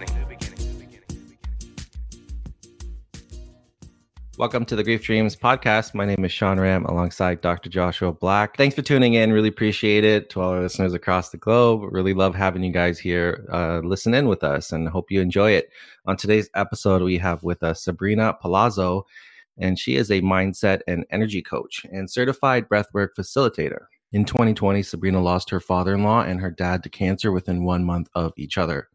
new beginning. New beginning. Welcome to the Grief Dreams podcast. My name is Sean Ram alongside Dr. Joshua Black. Thanks for tuning in. Really appreciate it to all our listeners across the globe. Really love having you guys here uh, listen in with us and hope you enjoy it. On today's episode, we have with us Sabrina Palazzo, and she is a mindset and energy coach and certified breathwork facilitator. In 2020, Sabrina lost her father in law and her dad to cancer within one month of each other,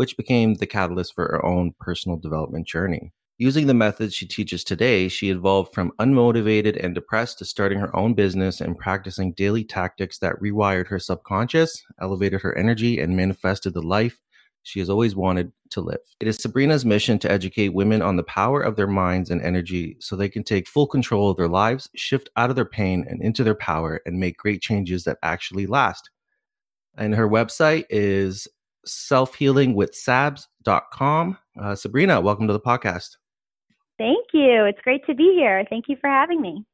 which became the catalyst for her own personal development journey. Using the methods she teaches today, she evolved from unmotivated and depressed to starting her own business and practicing daily tactics that rewired her subconscious, elevated her energy, and manifested the life she has always wanted to live. It is Sabrina's mission to educate women on the power of their minds and energy so they can take full control of their lives, shift out of their pain and into their power, and make great changes that actually last. And her website is selfhealingwithsabs.com. Uh, Sabrina, welcome to the podcast. Thank you. It's great to be here. Thank you for having me.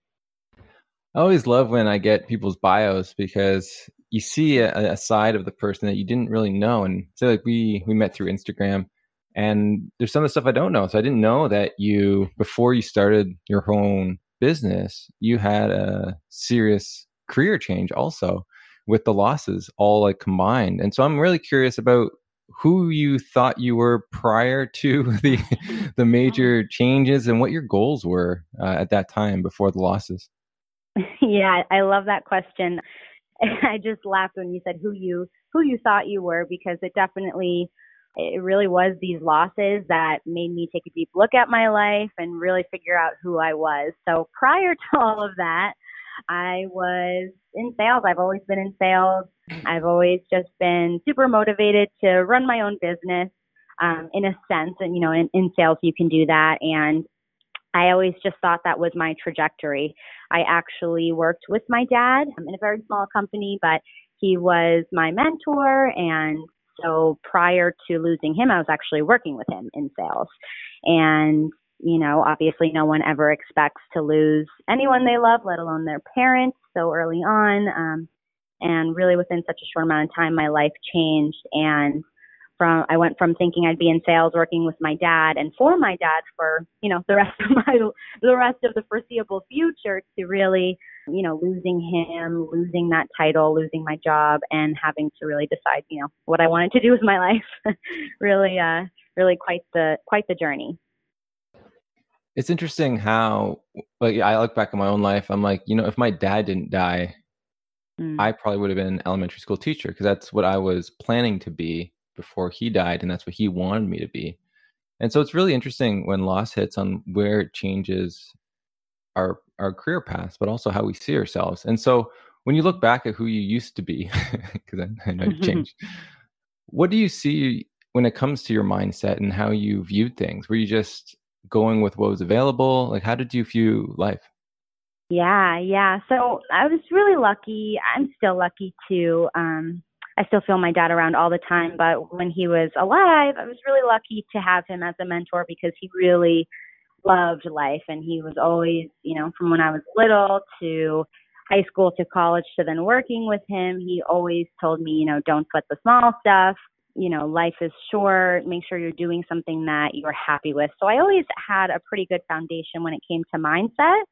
I always love when I get people's bios because you see a, a, side of the person that you didn't really know. And so, like we we met through Instagram, and there's some of the stuff I don't know. So I didn't know that you before you started your own business, you had a serious career change also with the losses all like combined. And so I'm really curious about who you thought you were prior to the the major changes and what your goals were uh, at that time before the losses. Yeah, I love that question. I just laughed when you said who you who you thought you were because it definitely it really was these losses that made me take a deep look at my life and really figure out who I was. So prior to all of that, I was in sales. I've always been in sales. I've always just been super motivated to run my own business um, in a sense. And, you know, in, in sales, you can do that. And I always just thought that was my trajectory. I actually worked with my dad I'm in a very small company, but he was my mentor. And so prior to losing him, I was actually working with him in sales. And you know, obviously no one ever expects to lose anyone they love, let alone their parents so early on. Um, and really within such a short amount of time, my life changed. And from, I went from thinking I'd be in sales working with my dad and for my dad for, you know, the rest of my, the rest of the foreseeable future to really, you know, losing him, losing that title, losing my job and having to really decide, you know, what I wanted to do with my life. really, uh, really quite the, quite the journey it's interesting how like I look back at my own life. I'm like, you know, if my dad didn't die, mm. I probably would have been an elementary school teacher because that's what I was planning to be before he died, and that's what he wanted me to be. And so it's really interesting when loss hits on where it changes our our career paths, but also how we see ourselves. And so when you look back at who you used to be, because I, I, know you've changed, what do you see when it comes to your mindset and how you viewed things? Were you just going with what was available? Like, how did you view life? Yeah, yeah. So I was really lucky. I'm still lucky too. Um, I still feel my dad around all the time, but when he was alive, I was really lucky to have him as a mentor because he really loved life and he was always, you know, from when I was little to high school to college to then working with him, he always told me, you know, don't sweat the small stuff you know, life is short, make sure you're doing something that you're happy with. So I always had a pretty good foundation when it came to mindset,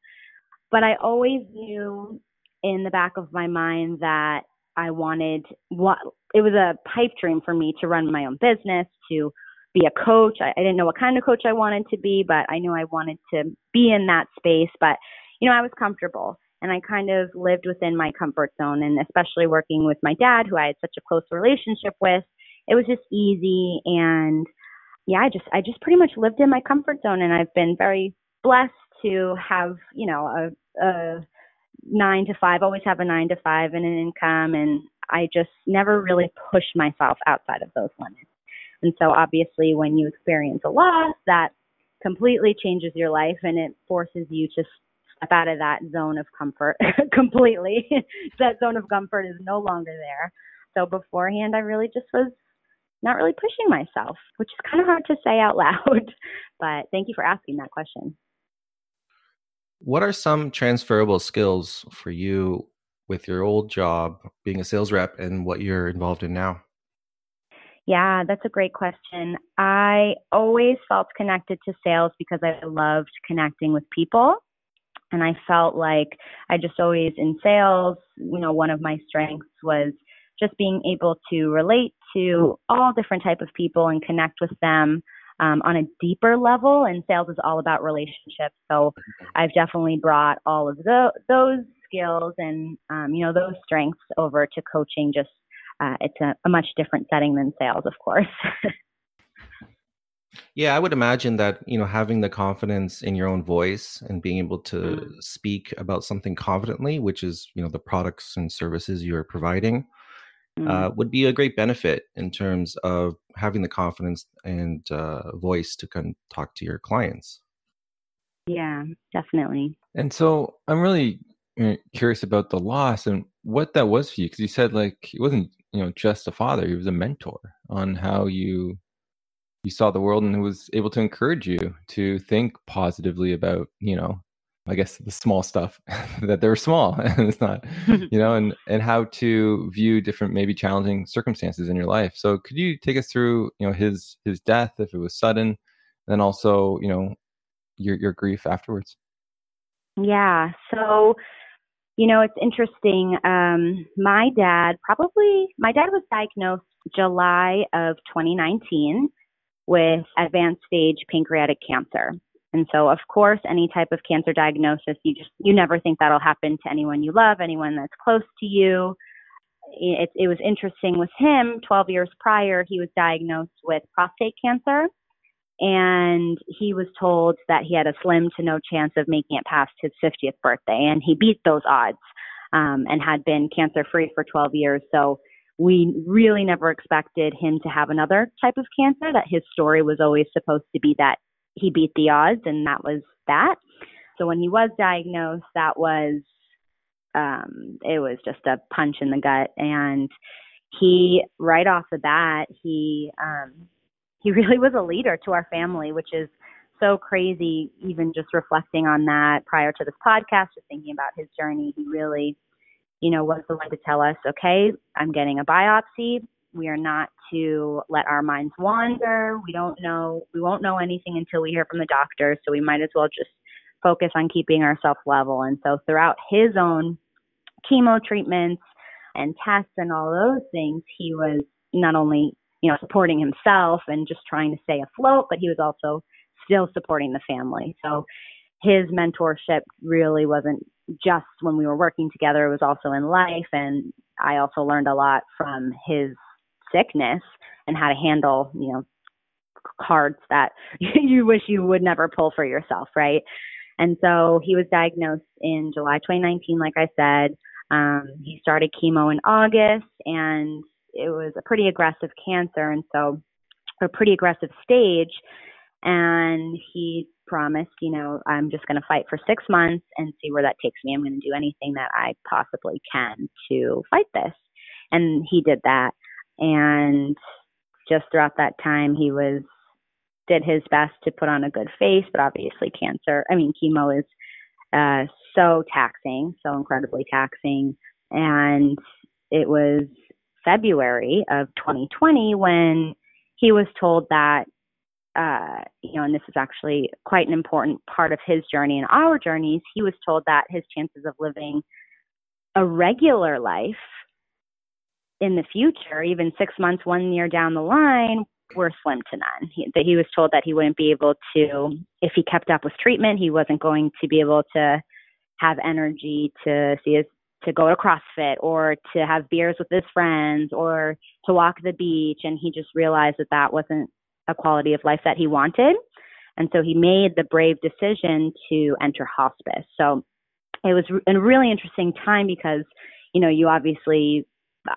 but I always knew in the back of my mind that I wanted what it was a pipe dream for me to run my own business, to be a coach. I, I didn't know what kind of coach I wanted to be, but I knew I wanted to be in that space. But, you know, I was comfortable and I kind of lived within my comfort zone. And especially working with my dad, who I had such a close relationship with, it was just easy and yeah, I just I just pretty much lived in my comfort zone and I've been very blessed to have, you know, a, a nine to five, always have a nine to five and an income and I just never really pushed myself outside of those limits. And so obviously when you experience a loss that completely changes your life and it forces you to step out of that zone of comfort completely. that zone of comfort is no longer there. So beforehand I really just was not really pushing myself, which is kind of hard to say out loud. but thank you for asking that question. What are some transferable skills for you with your old job being a sales rep and what you're involved in now? Yeah, that's a great question. I always felt connected to sales because I loved connecting with people. And I felt like I just always in sales, you know, one of my strengths was just being able to relate to all different type of people and connect with them um, on a deeper level. And sales is all about relationships. So I've definitely brought all of the, those skills and um, you know those strengths over to coaching. Just uh, it's a, a much different setting than sales, of course. Yeah, I would imagine that, you know, having the confidence in your own voice and being able to mm. speak about something confidently, which is, you know, the products and services you're providing, mm. uh, would be a great benefit in terms of having the confidence and uh, voice to kind of talk to your clients. Yeah, definitely. And so I'm really uh, curious about the loss and what that was for you because you said like he wasn't you know just a father he was a mentor on how you you saw the world and who was able to encourage you to think positively about you know i guess the small stuff that they're small and it's not you know and and how to view different maybe challenging circumstances in your life so could you take us through you know his his death if it was sudden and then also you know your your grief afterwards yeah so you know it's interesting um my dad probably my dad was diagnosed july of 2019 with advanced stage pancreatic cancer. And so, of course, any type of cancer diagnosis, you just you never think that'll happen to anyone you love, anyone that's close to you. It, it was interesting with him. 12 years prior, he was diagnosed with prostate cancer, and he was told that he had a slim to no chance of making it past his 50th birthday, and he beat those odds um, and had been cancer free for 12 years. So we really never expected him to have another type of cancer, that his story was always supposed to be that he beat the odds, and that was that. So when he was diagnosed, that was, um, it was just a punch in the gut. And he, right off the bat, he, um, he really was a leader to our family, which is so crazy, even just reflecting on that prior to this podcast, just thinking about his journey. He really, you know, was the one to tell us, okay, I'm getting a biopsy. We are not to let our minds wander. We don't know, we won't know anything until we hear from the doctor. So we might as well just focus on keeping ourselves level. And so throughout his own chemo treatments and tests and all those things, he was not only, you know, supporting himself and just trying to stay afloat, but he was also still supporting the family. So his mentorship really wasn't just when we were working together, it was also in life. And I also learned a lot from his sickness and how to handle, you know, cards that you wish you would never pull for yourself, right? And so he was diagnosed in July 2019, like I said. Um, he started chemo in August, and it was a pretty aggressive cancer, and so a pretty aggressive stage. And he promised, you know, I'm just going to fight for six months and see where that takes me. I'm going to do anything that I possibly can to fight this. And he did that. And just throughout that time, he was did his best to put on a good face, but obviously cancer, I mean, chemo is uh, so taxing, so incredibly taxing. And it was February of 2020 when he was told that uh, you know, and this is actually quite an important part of his journey and our journeys, he was told that his chances of living a regular life in the future, even six months, one year down the line, were slim to none. He, that he was told that he wouldn't be able to, if he kept up with treatment, he wasn't going to be able to have energy to see his to go to CrossFit or to have beers with his friends or to walk the beach. And he just realized that that wasn't a quality of life that he wanted. And so he made the brave decision to enter hospice. So it was a really interesting time because, you know, you obviously,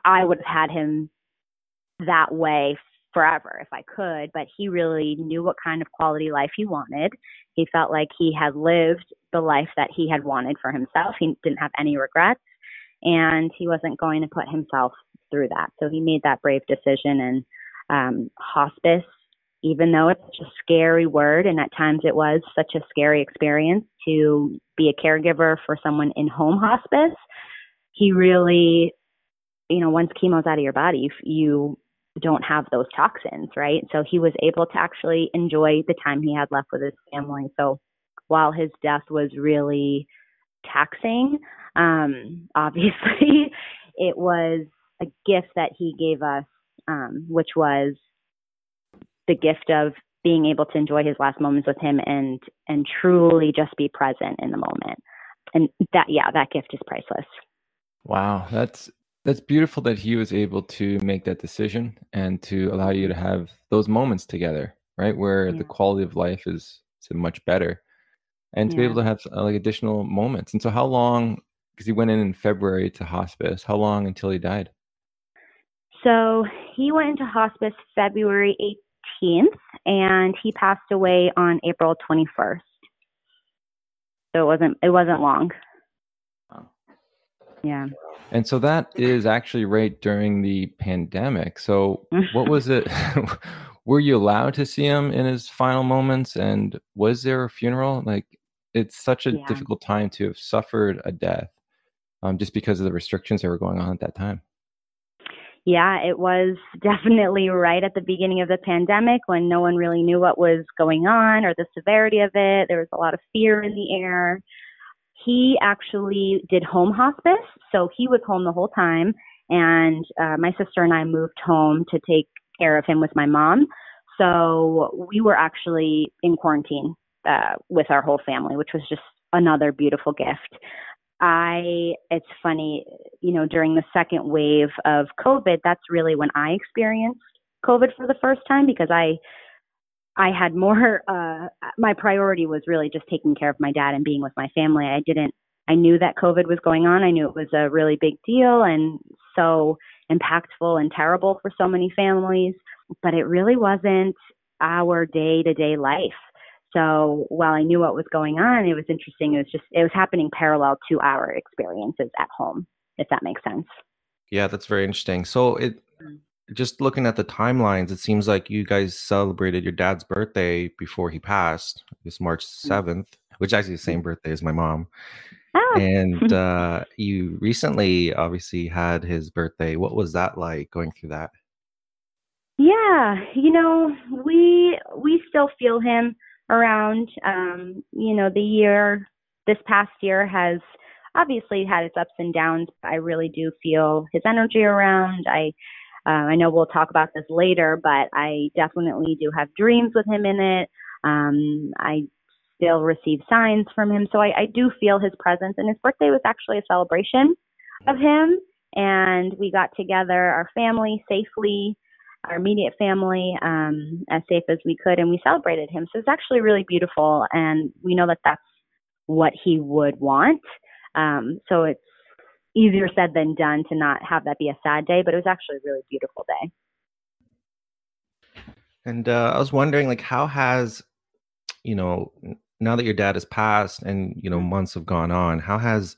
I would have had him that way forever if I could, but he really knew what kind of quality life he wanted. He felt like he had lived the life that he had wanted for himself. He didn't have any regrets and he wasn't going to put himself through that. So he made that brave decision and um, hospice even though it's such a scary word, and at times it was such a scary experience to be a caregiver for someone in home hospice, he really, you know, once chemo's out of your body, you don't have those toxins, right? So he was able to actually enjoy the time he had left with his family. So while his death was really taxing, um, obviously it was a gift that he gave us, um, which was the gift of being able to enjoy his last moments with him and and truly just be present in the moment. And that yeah, that gift is priceless. Wow, that's that's beautiful that he was able to make that decision and to allow you to have those moments together, right? Where yeah. the quality of life is, is much better. And to yeah. be able to have uh, like additional moments. And so how long because he went in in February to hospice. How long until he died? So he went into hospice February 18th and he passed away on April 21st. So it wasn't it wasn't long. Yeah. And so that is actually right during the pandemic. So what was it? Were you allowed to see him in his final moments? And was there a funeral? Like, it's such a yeah. difficult time to have suffered a death um, just because of the restrictions that were going on at that time. Yeah, it was definitely right at the beginning of the pandemic when no one really knew what was going on or the severity of it. There was a lot of fear in the air he actually did home hospice, so he was home the whole time. And uh, my sister and I moved home to take care of him with my mom. So we were actually in quarantine uh, with our whole family, which was just another beautiful gift. I, it's funny, you know, during the second wave of COVID, that's really when I experienced COVID for the first time because I I had more, uh, my priority was really just taking care of my dad and being with my family. I didn't, I knew that COVID was going on. I knew it was a really big deal and so impactful and terrible for so many families, but it really wasn't our day to day life. So while I knew what was going on, it was interesting. It was just, it was happening parallel to our experiences at home, if that makes sense. Yeah, that's very interesting. So it, mm just looking at the timelines, it seems like you guys celebrated your dad's birthday before he passed. It's March mm. seventh, which is actually the same birthday as my mom. Oh. And uh, you recently, obviously, had his birthday. What was that like going through that? Yeah, you know, we we still feel him around. Um, you know, the year this past year has obviously had its ups and downs. I really do feel his energy around. I uh, I know we'll talk about this later, but I definitely do have dreams with him in it. Um, I still receive signs from him, so I, I do feel his presence. And his birthday was actually a celebration of him, and we got together, our family, safely, our immediate family, um, as safe as we could, and we celebrated him. So it's actually really beautiful, and we know that that's what he would want. Um, so it's easier said than done to not have that be a sad day, but it was actually a really beautiful day. And uh, I was wondering, like, how has, you know, now that your dad has passed and, you know, months have gone on, how has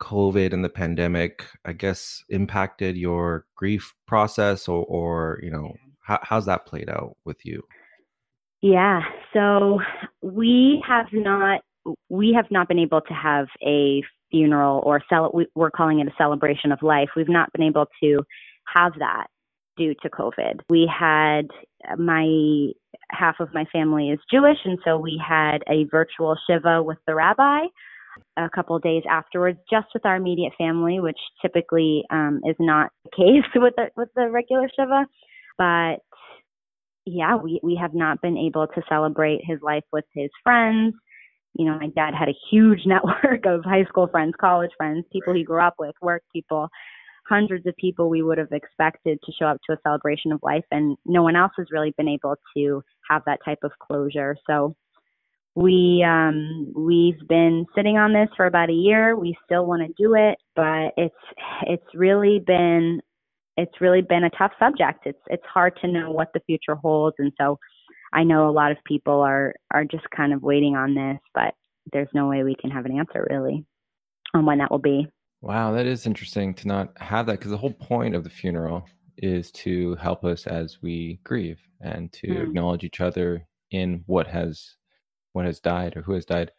COVID and the pandemic, I guess, impacted your grief process or, or you know, how, how's that played out with you? Yeah. So we have not we have not been able to have a funeral or cel- we're calling it a celebration of life. We've not been able to have that due to COVID. We had my half of my family is Jewish, and so we had a virtual shiva with the rabbi a couple of days afterwards, just with our immediate family, which typically um, is not the case with the with the regular shiva. But yeah, we we have not been able to celebrate his life with his friends you know, my dad had a huge network of high school friends, college friends, people he grew up with, work people, hundreds of people we would have expected to show up to a celebration of life. And no one else has really been able to have that type of closure. So we um we've been sitting on this for about a year we still want to do it but it's it's really been it's really been a tough subject it's it's hard to know what the future holds and so I know a lot of people are are just kind of waiting on this, but there's no way we can have an answer really on when that will be. Wow, that is interesting to not have that because the whole point of the funeral is to help us as we grieve and to mm. acknowledge each other in what has what has died or who has died.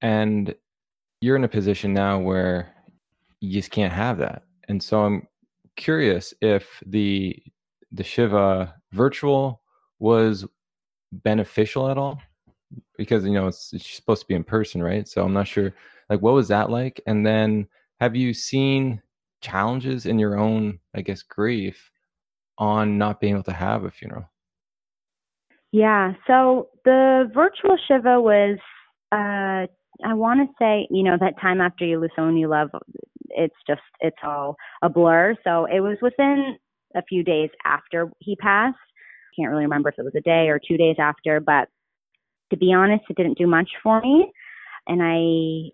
And you're in a position now where you just can't have that. And so I'm curious if the the Shiva virtual was beneficial at all? Because you know it's, it's supposed to be in person, right? So I'm not sure. Like, what was that like? And then, have you seen challenges in your own, I guess, grief on not being able to have a funeral? Yeah. So the virtual Shiva was, uh, I want to say, you know, that time after you lose someone you love, it's just, it's all a blur. So it was within a few days after he passed. Can't really remember if it was a day or two days after, but to be honest, it didn't do much for me. And I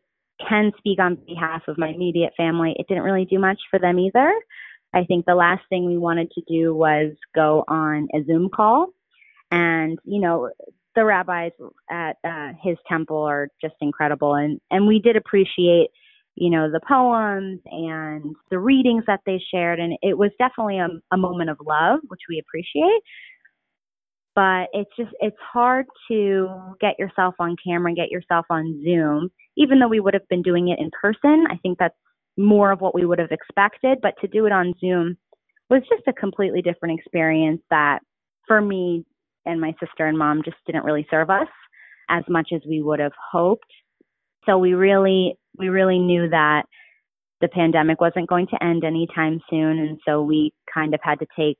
can speak on behalf of my immediate family. It didn't really do much for them either. I think the last thing we wanted to do was go on a Zoom call. And, you know, the rabbis at uh, his temple are just incredible. And, and we did appreciate, you know, the poems and the readings that they shared. And it was definitely a, a moment of love, which we appreciate but it's just it's hard to get yourself on camera and get yourself on zoom. Even though we would have been doing it in person i think that's more of what we would have expected but to do it on zoom was just a completely different experience that for me and my sister and mom just didn't really serve us as much as we would have hoped. So we really we really knew that the pandemic wasn't going to end anytime soon and so we kind of had to take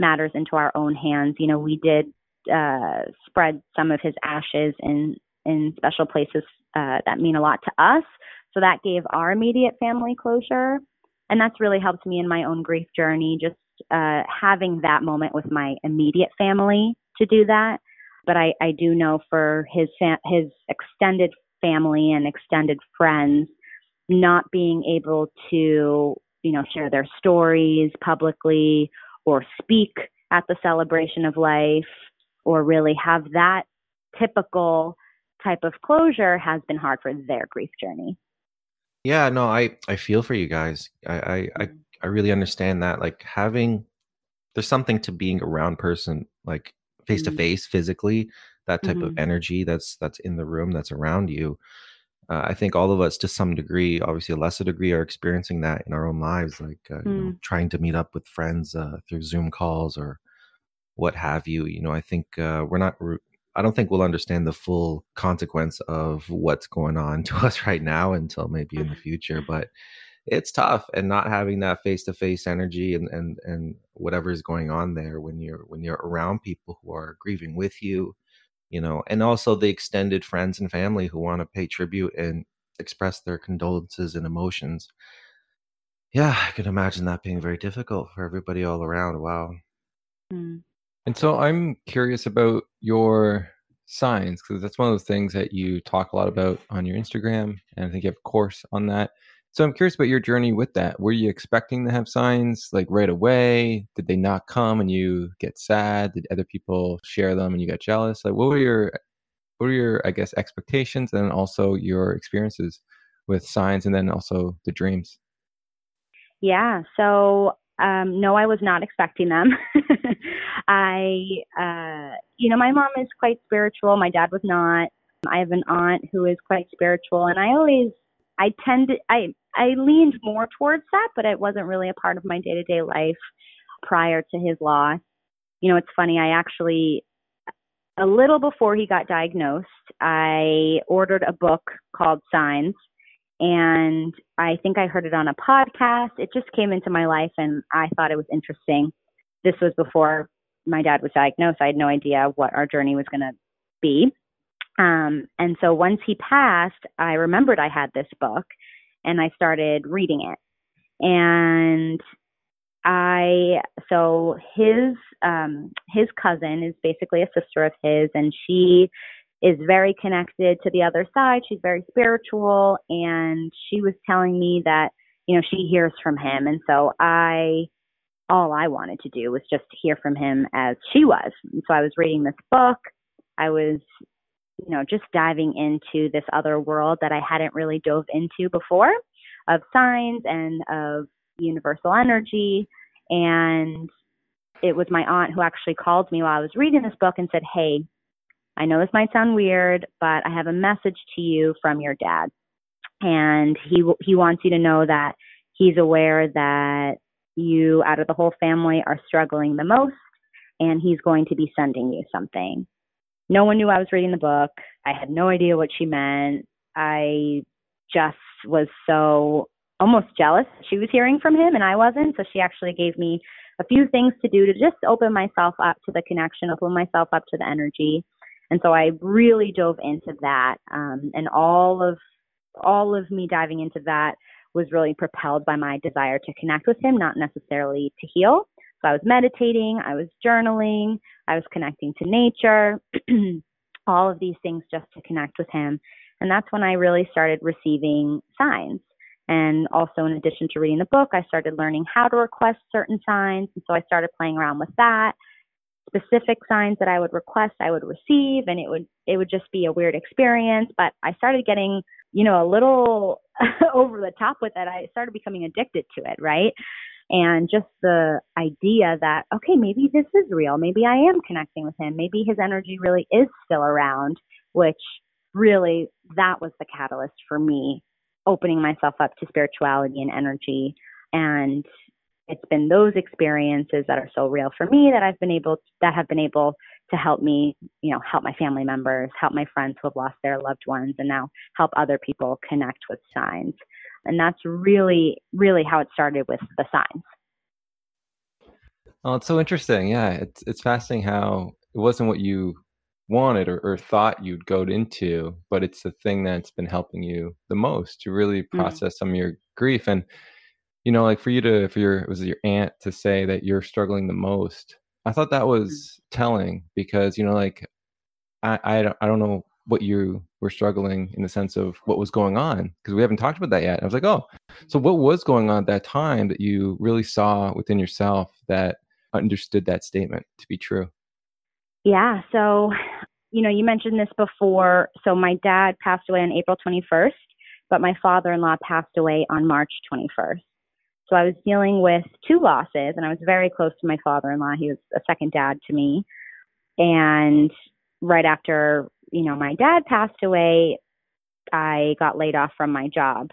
matters into our own hands. You know, we did uh, spread some of his ashes in in special places uh, that mean a lot to us. So that gave our immediate family closure, and that's really helped me in my own grief journey. Just uh, having that moment with my immediate family to do that. But I, I do know for his fa- his extended family and extended friends, not being able to you know share their stories publicly or speak at the celebration of life or really have that typical type of closure has been hard for their grief journey. Yeah, no, I I feel for you guys. I I I, mm-hmm. I really understand that. Like having there's something to being around person like face to mm-hmm. face physically that type mm-hmm. of energy that's that's in the room that's around you uh, I think all of us, to some degree, obviously a lesser degree, are experiencing that in our own lives, like uh, mm. you know, mm. trying to meet up with friends uh, through Zoom calls or what have you. You know, I think uh, we're not. I don't think we'll understand the full consequence of what's going on to us right now until maybe in the future. But it's tough, and not having that face to face energy and and and whatever is going on there when you're when you're around people who are grieving with you you know, and also the extended friends and family who want to pay tribute and express their condolences and emotions. Yeah, I can imagine that being very difficult for everybody all around. Wow. Mm. And so I'm curious about your signs because that's one of the things that you talk a lot about on your Instagram. And I think you have a course on that. So I'm curious about your journey with that. Were you expecting to have signs like right away? Did they not come and you get sad? Did other people share them and you got jealous? Like what were your what were your I guess expectations and also your experiences with signs and then also the dreams? Yeah, so um, no, I was not expecting them. I, uh, you know, my mom is quite spiritual. My dad was not. I have an aunt who is quite spiritual, and I always I tend to, I I leaned more towards that, but it wasn't really a part of my day to day life prior to his loss. You know, it's funny, I actually, a little before he got diagnosed, I ordered a book called Signs. And I think I heard it on a podcast. It just came into my life and I thought it was interesting. This was before my dad was diagnosed. I had no idea what our journey was going to be. Um, and so once he passed, I remembered I had this book and I started reading it. And I so his um his cousin is basically a sister of his and she is very connected to the other side. She's very spiritual and she was telling me that, you know, she hears from him and so I all I wanted to do was just hear from him as she was. And so I was reading this book. I was you know, just diving into this other world that I hadn't really dove into before of signs and of universal energy. And it was my aunt who actually called me while I was reading this book and said, Hey, I know this might sound weird, but I have a message to you from your dad. And he, he wants you to know that he's aware that you out of the whole family are struggling the most, and he's going to be sending you something. No one knew I was reading the book. I had no idea what she meant. I just was so almost jealous she was hearing from him and I wasn't. So she actually gave me a few things to do to just open myself up to the connection, open myself up to the energy. And so I really dove into that. Um, and all of all of me diving into that was really propelled by my desire to connect with him, not necessarily to heal. So I was meditating, I was journaling, I was connecting to nature, all of these things just to connect with him. And that's when I really started receiving signs. And also, in addition to reading the book, I started learning how to request certain signs. And so I started playing around with that. Specific signs that I would request, I would receive, and it would it would just be a weird experience. But I started getting, you know, a little over the top with it. I started becoming addicted to it, right? And just the idea that, okay, maybe this is real. Maybe I am connecting with him. Maybe his energy really is still around, which really that was the catalyst for me opening myself up to spirituality and energy. And it's been those experiences that are so real for me that I've been able to, that have been able to help me, you know, help my family members, help my friends who have lost their loved ones, and now help other people connect with signs. And that's really, really how it started with the signs. Oh, it's so interesting. Yeah, it's it's fascinating how it wasn't what you wanted or, or thought you'd go into, but it's the thing that's been helping you the most to really mm. process mm. some of your grief. And you know, like for you to, for your, was it your aunt to say that you're struggling the most? I thought that mm. was mm. telling because you know, like I, I don't, I don't know what you were struggling in the sense of what was going on because we haven't talked about that yet. I was like, oh, so what was going on at that time that you really saw within yourself that understood that statement to be true? Yeah. So, you know, you mentioned this before. So, my dad passed away on April 21st, but my father in law passed away on March 21st. So, I was dealing with two losses, and I was very close to my father in law. He was a second dad to me. And right after, you know, my dad passed away, I got laid off from my job.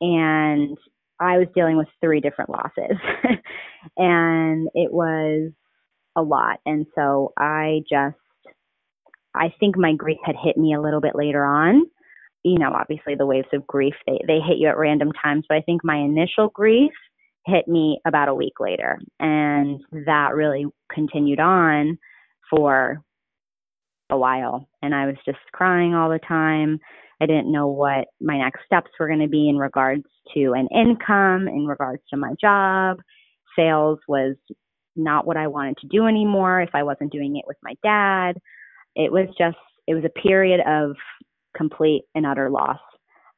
And I was dealing with three different losses. and it was a lot. And so I just, I think my grief had hit me a little bit later on. You know, obviously the waves of grief, they, they hit you at random times. But I think my initial grief hit me about a week later. And that really continued on for a while. And I was just crying all the time. I didn't know what my next steps were going to be in regards to an income, in regards to my job. Sales was not what I wanted to do anymore if I wasn't doing it with my dad. It was just, it was a period of complete and utter loss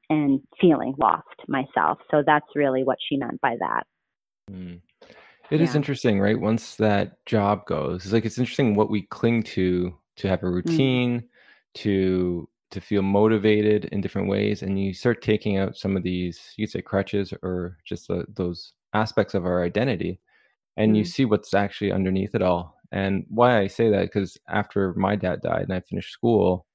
and feeling lost myself. So that's really what she meant by that. Mm. It yeah. is interesting, right? Once that job goes, it's like it's interesting what we cling to to have a mm. routine, mm. to to feel motivated in different ways, and you start taking out some of these, you could say crutches or just uh, those aspects of our identity, and mm. you see what's actually underneath it all. And why I say that because after my dad died and I finished school,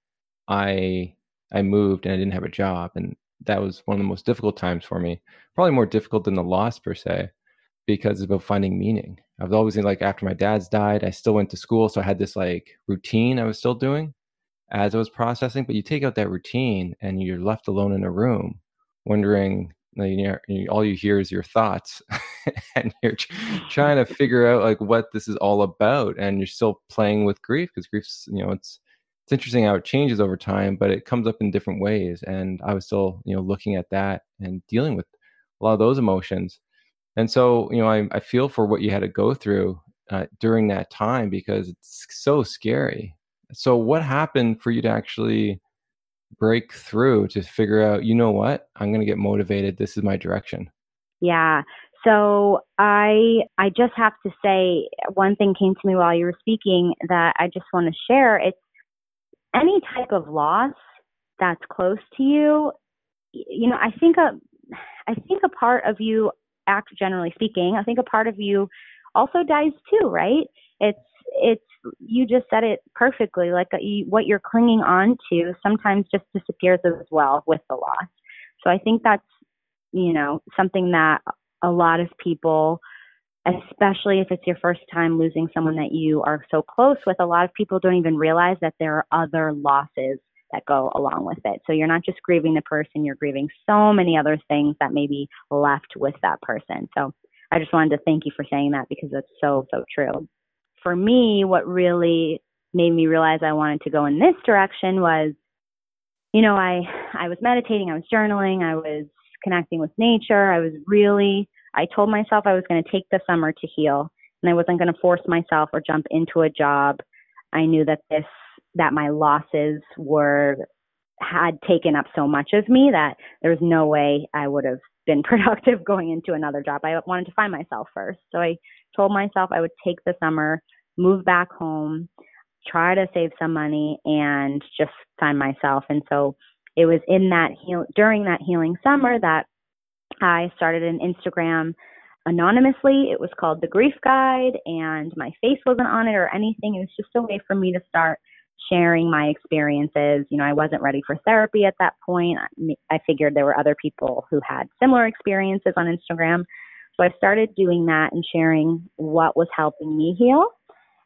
I I moved and I didn't have a job, and that was one of the most difficult times for me. Probably more difficult than the loss per se, because it's about finding meaning. I've always been like after my dad's died, I still went to school, so I had this like routine I was still doing as I was processing. But you take out that routine and you're left alone in a room, wondering you know, all you hear is your thoughts and you're trying to figure out like what this is all about and you're still playing with grief because grief's you know it's it's interesting how it changes over time but it comes up in different ways and i was still you know looking at that and dealing with a lot of those emotions and so you know i, I feel for what you had to go through uh, during that time because it's so scary so what happened for you to actually break through to figure out, you know what, I'm going to get motivated. This is my direction. Yeah. So I I just have to say one thing came to me while you were speaking that I just want to share. It's any type of loss that's close to you. You know, I think a I think a part of you, act generally speaking, I think a part of you also dies too, right? It's it's you just said it perfectly. Like uh, what you're clinging on to sometimes just disappears as well with the loss. So I think that's you know something that a lot of people especially if it's your first time losing someone that you are so close with, a lot of people don't even realize that there are other losses that go along with it. So you're not just grieving the person, you're grieving so many other things that may be left with that person. So I just wanted to thank you for saying that because it's so, so true. For me, what really made me realize I wanted to go in this direction was, you know, I, I was meditating, I was journaling, I was connecting with nature. I was really, I told myself I was going to take the summer to heal and I wasn't going to force myself or jump into a job. I knew that this, that my losses were, had taken up so much of me that there was no way I would have been productive going into another job. I wanted to find myself first. So I told myself I would take the summer, move back home, try to save some money and just find myself. And so it was in that heal during that healing summer that I started an Instagram anonymously. It was called the Grief Guide, and my face wasn't on it or anything. It was just a way for me to start sharing my experiences. You know, I wasn't ready for therapy at that point. I figured there were other people who had similar experiences on Instagram. So I started doing that and sharing what was helping me heal.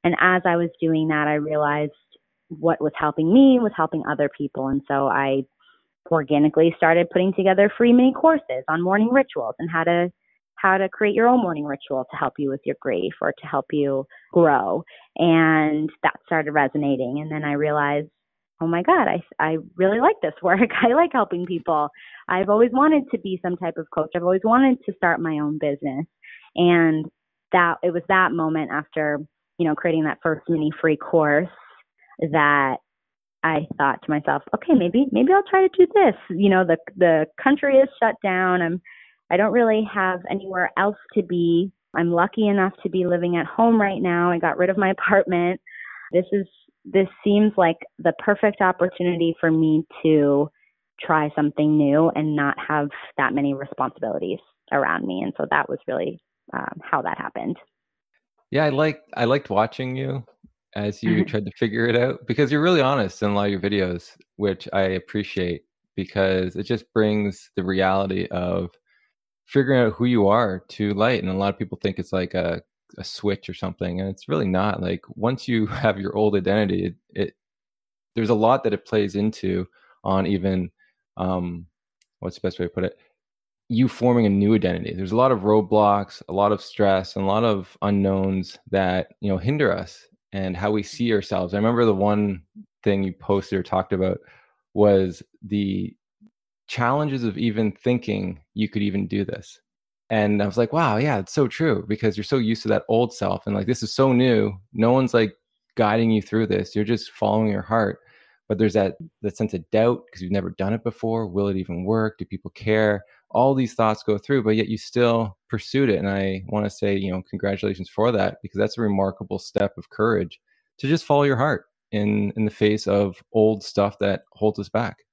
And as I was doing that, I realized what was helping me was helping other people. And so I organically started putting together free mini courses on morning rituals and how to how to create your own morning ritual to help you with your grief or to help you grow. And that started resonating. And then i realized oh my god i i really like this work. I like helping people. I've always wanted to be some type of coach. I've always wanted to start my own business. And that it was that moment after you know creating that first mini free course that I thought to myself, okay, maybe maybe I'll try to do this. You know, the the country is shut down. I'm I don't really have anywhere else to be. I'm lucky enough to be living at home right now. I got rid of my apartment. This is this seems like the perfect opportunity for me to try something new and not have that many responsibilities around me. And so that was really um, how that happened. Yeah, I like I liked watching you as you mm-hmm. tried to figure it out because you're really honest in a lot of your videos, which I appreciate because it just brings the reality of figuring out who you are to light. And a lot of people think it's like a, a switch or something, and it's really not. Like once you have your old identity, it, it there's a lot that it plays into on even um, what's the best way to put it you forming a new identity there's a lot of roadblocks a lot of stress and a lot of unknowns that you know hinder us and how we see ourselves. I remember the one thing you posted or talked about was the challenges of even thinking you could even do this. And I was like, wow, yeah, it's so true because you're so used to that old self and like this is so new. No one's like guiding you through this. You're just following your heart. But there's that that sense of doubt because you've never done it before. Will it even work? Do people care? all these thoughts go through, but yet you still pursued it. And I want to say, you know, congratulations for that because that's a remarkable step of courage to just follow your heart in in the face of old stuff that holds us back.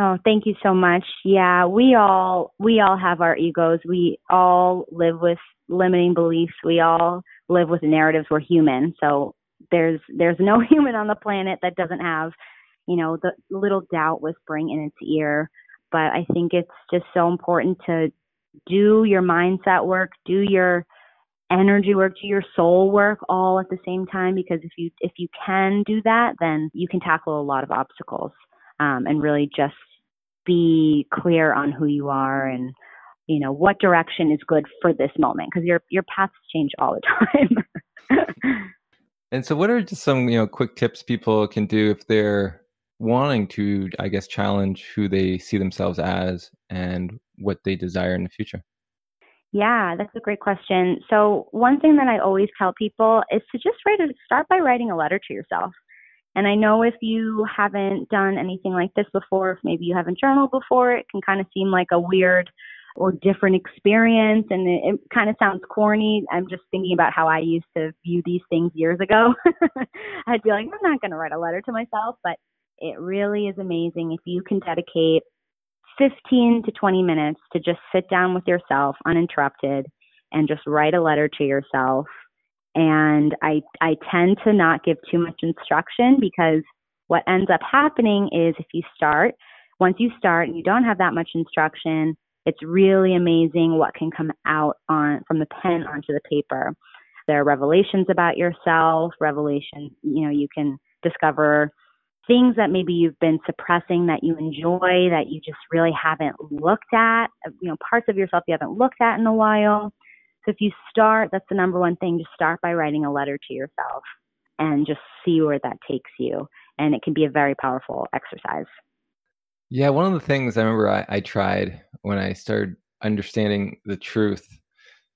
Oh, thank you so much. Yeah, we all we all have our egos. We all live with limiting beliefs. We all live with narratives. We're human. So there's there's no human on the planet that doesn't have, you know, the little doubt whispering in its ear but I think it's just so important to do your mindset work, do your energy work, do your soul work all at the same time because if you if you can do that, then you can tackle a lot of obstacles um, and really just be clear on who you are and you know what direction is good for this moment because your your paths change all the time. and so, what are just some you know quick tips people can do if they're wanting to, I guess, challenge who they see themselves as and what they desire in the future? Yeah, that's a great question. So, one thing that I always tell people is to just write a, start by writing a letter to yourself. And I know if you haven't done anything like this before, if maybe you haven't journaled before, it can kind of seem like a weird or different experience and it, it kind of sounds corny. I'm just thinking about how I used to view these things years ago. I'd be like, I'm not going to write a letter to myself, but it really is amazing if you can dedicate 15 to 20 minutes to just sit down with yourself uninterrupted and just write a letter to yourself. And I, I tend to not give too much instruction because what ends up happening is if you start, once you start and you don't have that much instruction, It's really amazing what can come out on from the pen onto the paper. There are revelations about yourself, revelations, you know, you can discover things that maybe you've been suppressing that you enjoy that you just really haven't looked at, you know, parts of yourself you haven't looked at in a while. So if you start, that's the number one thing, just start by writing a letter to yourself and just see where that takes you. And it can be a very powerful exercise. Yeah, one of the things I remember I, I tried when I started understanding the truth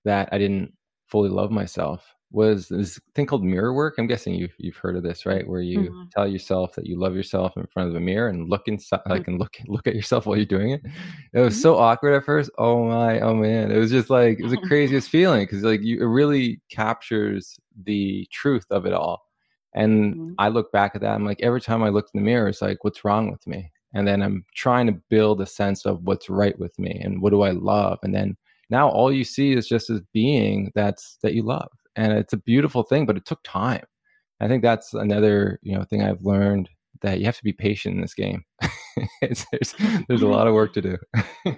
that I didn't fully love myself was this thing called mirror work. I'm guessing you've you've heard of this, right? Where you mm-hmm. tell yourself that you love yourself in front of a mirror and look inside, mm-hmm. like and look look at yourself while you're doing it. It was mm-hmm. so awkward at first. Oh my, oh man, it was just like it was the craziest feeling because like you, it really captures the truth of it all. And mm-hmm. I look back at that. I'm like every time I look in the mirror, it's like what's wrong with me? And then I'm trying to build a sense of what's right with me and what do I love, and then now all you see is just this being that's that you love and it's a beautiful thing but it took time. I think that's another you know thing i've learned that you have to be patient in this game. There's there's a lot of work to do.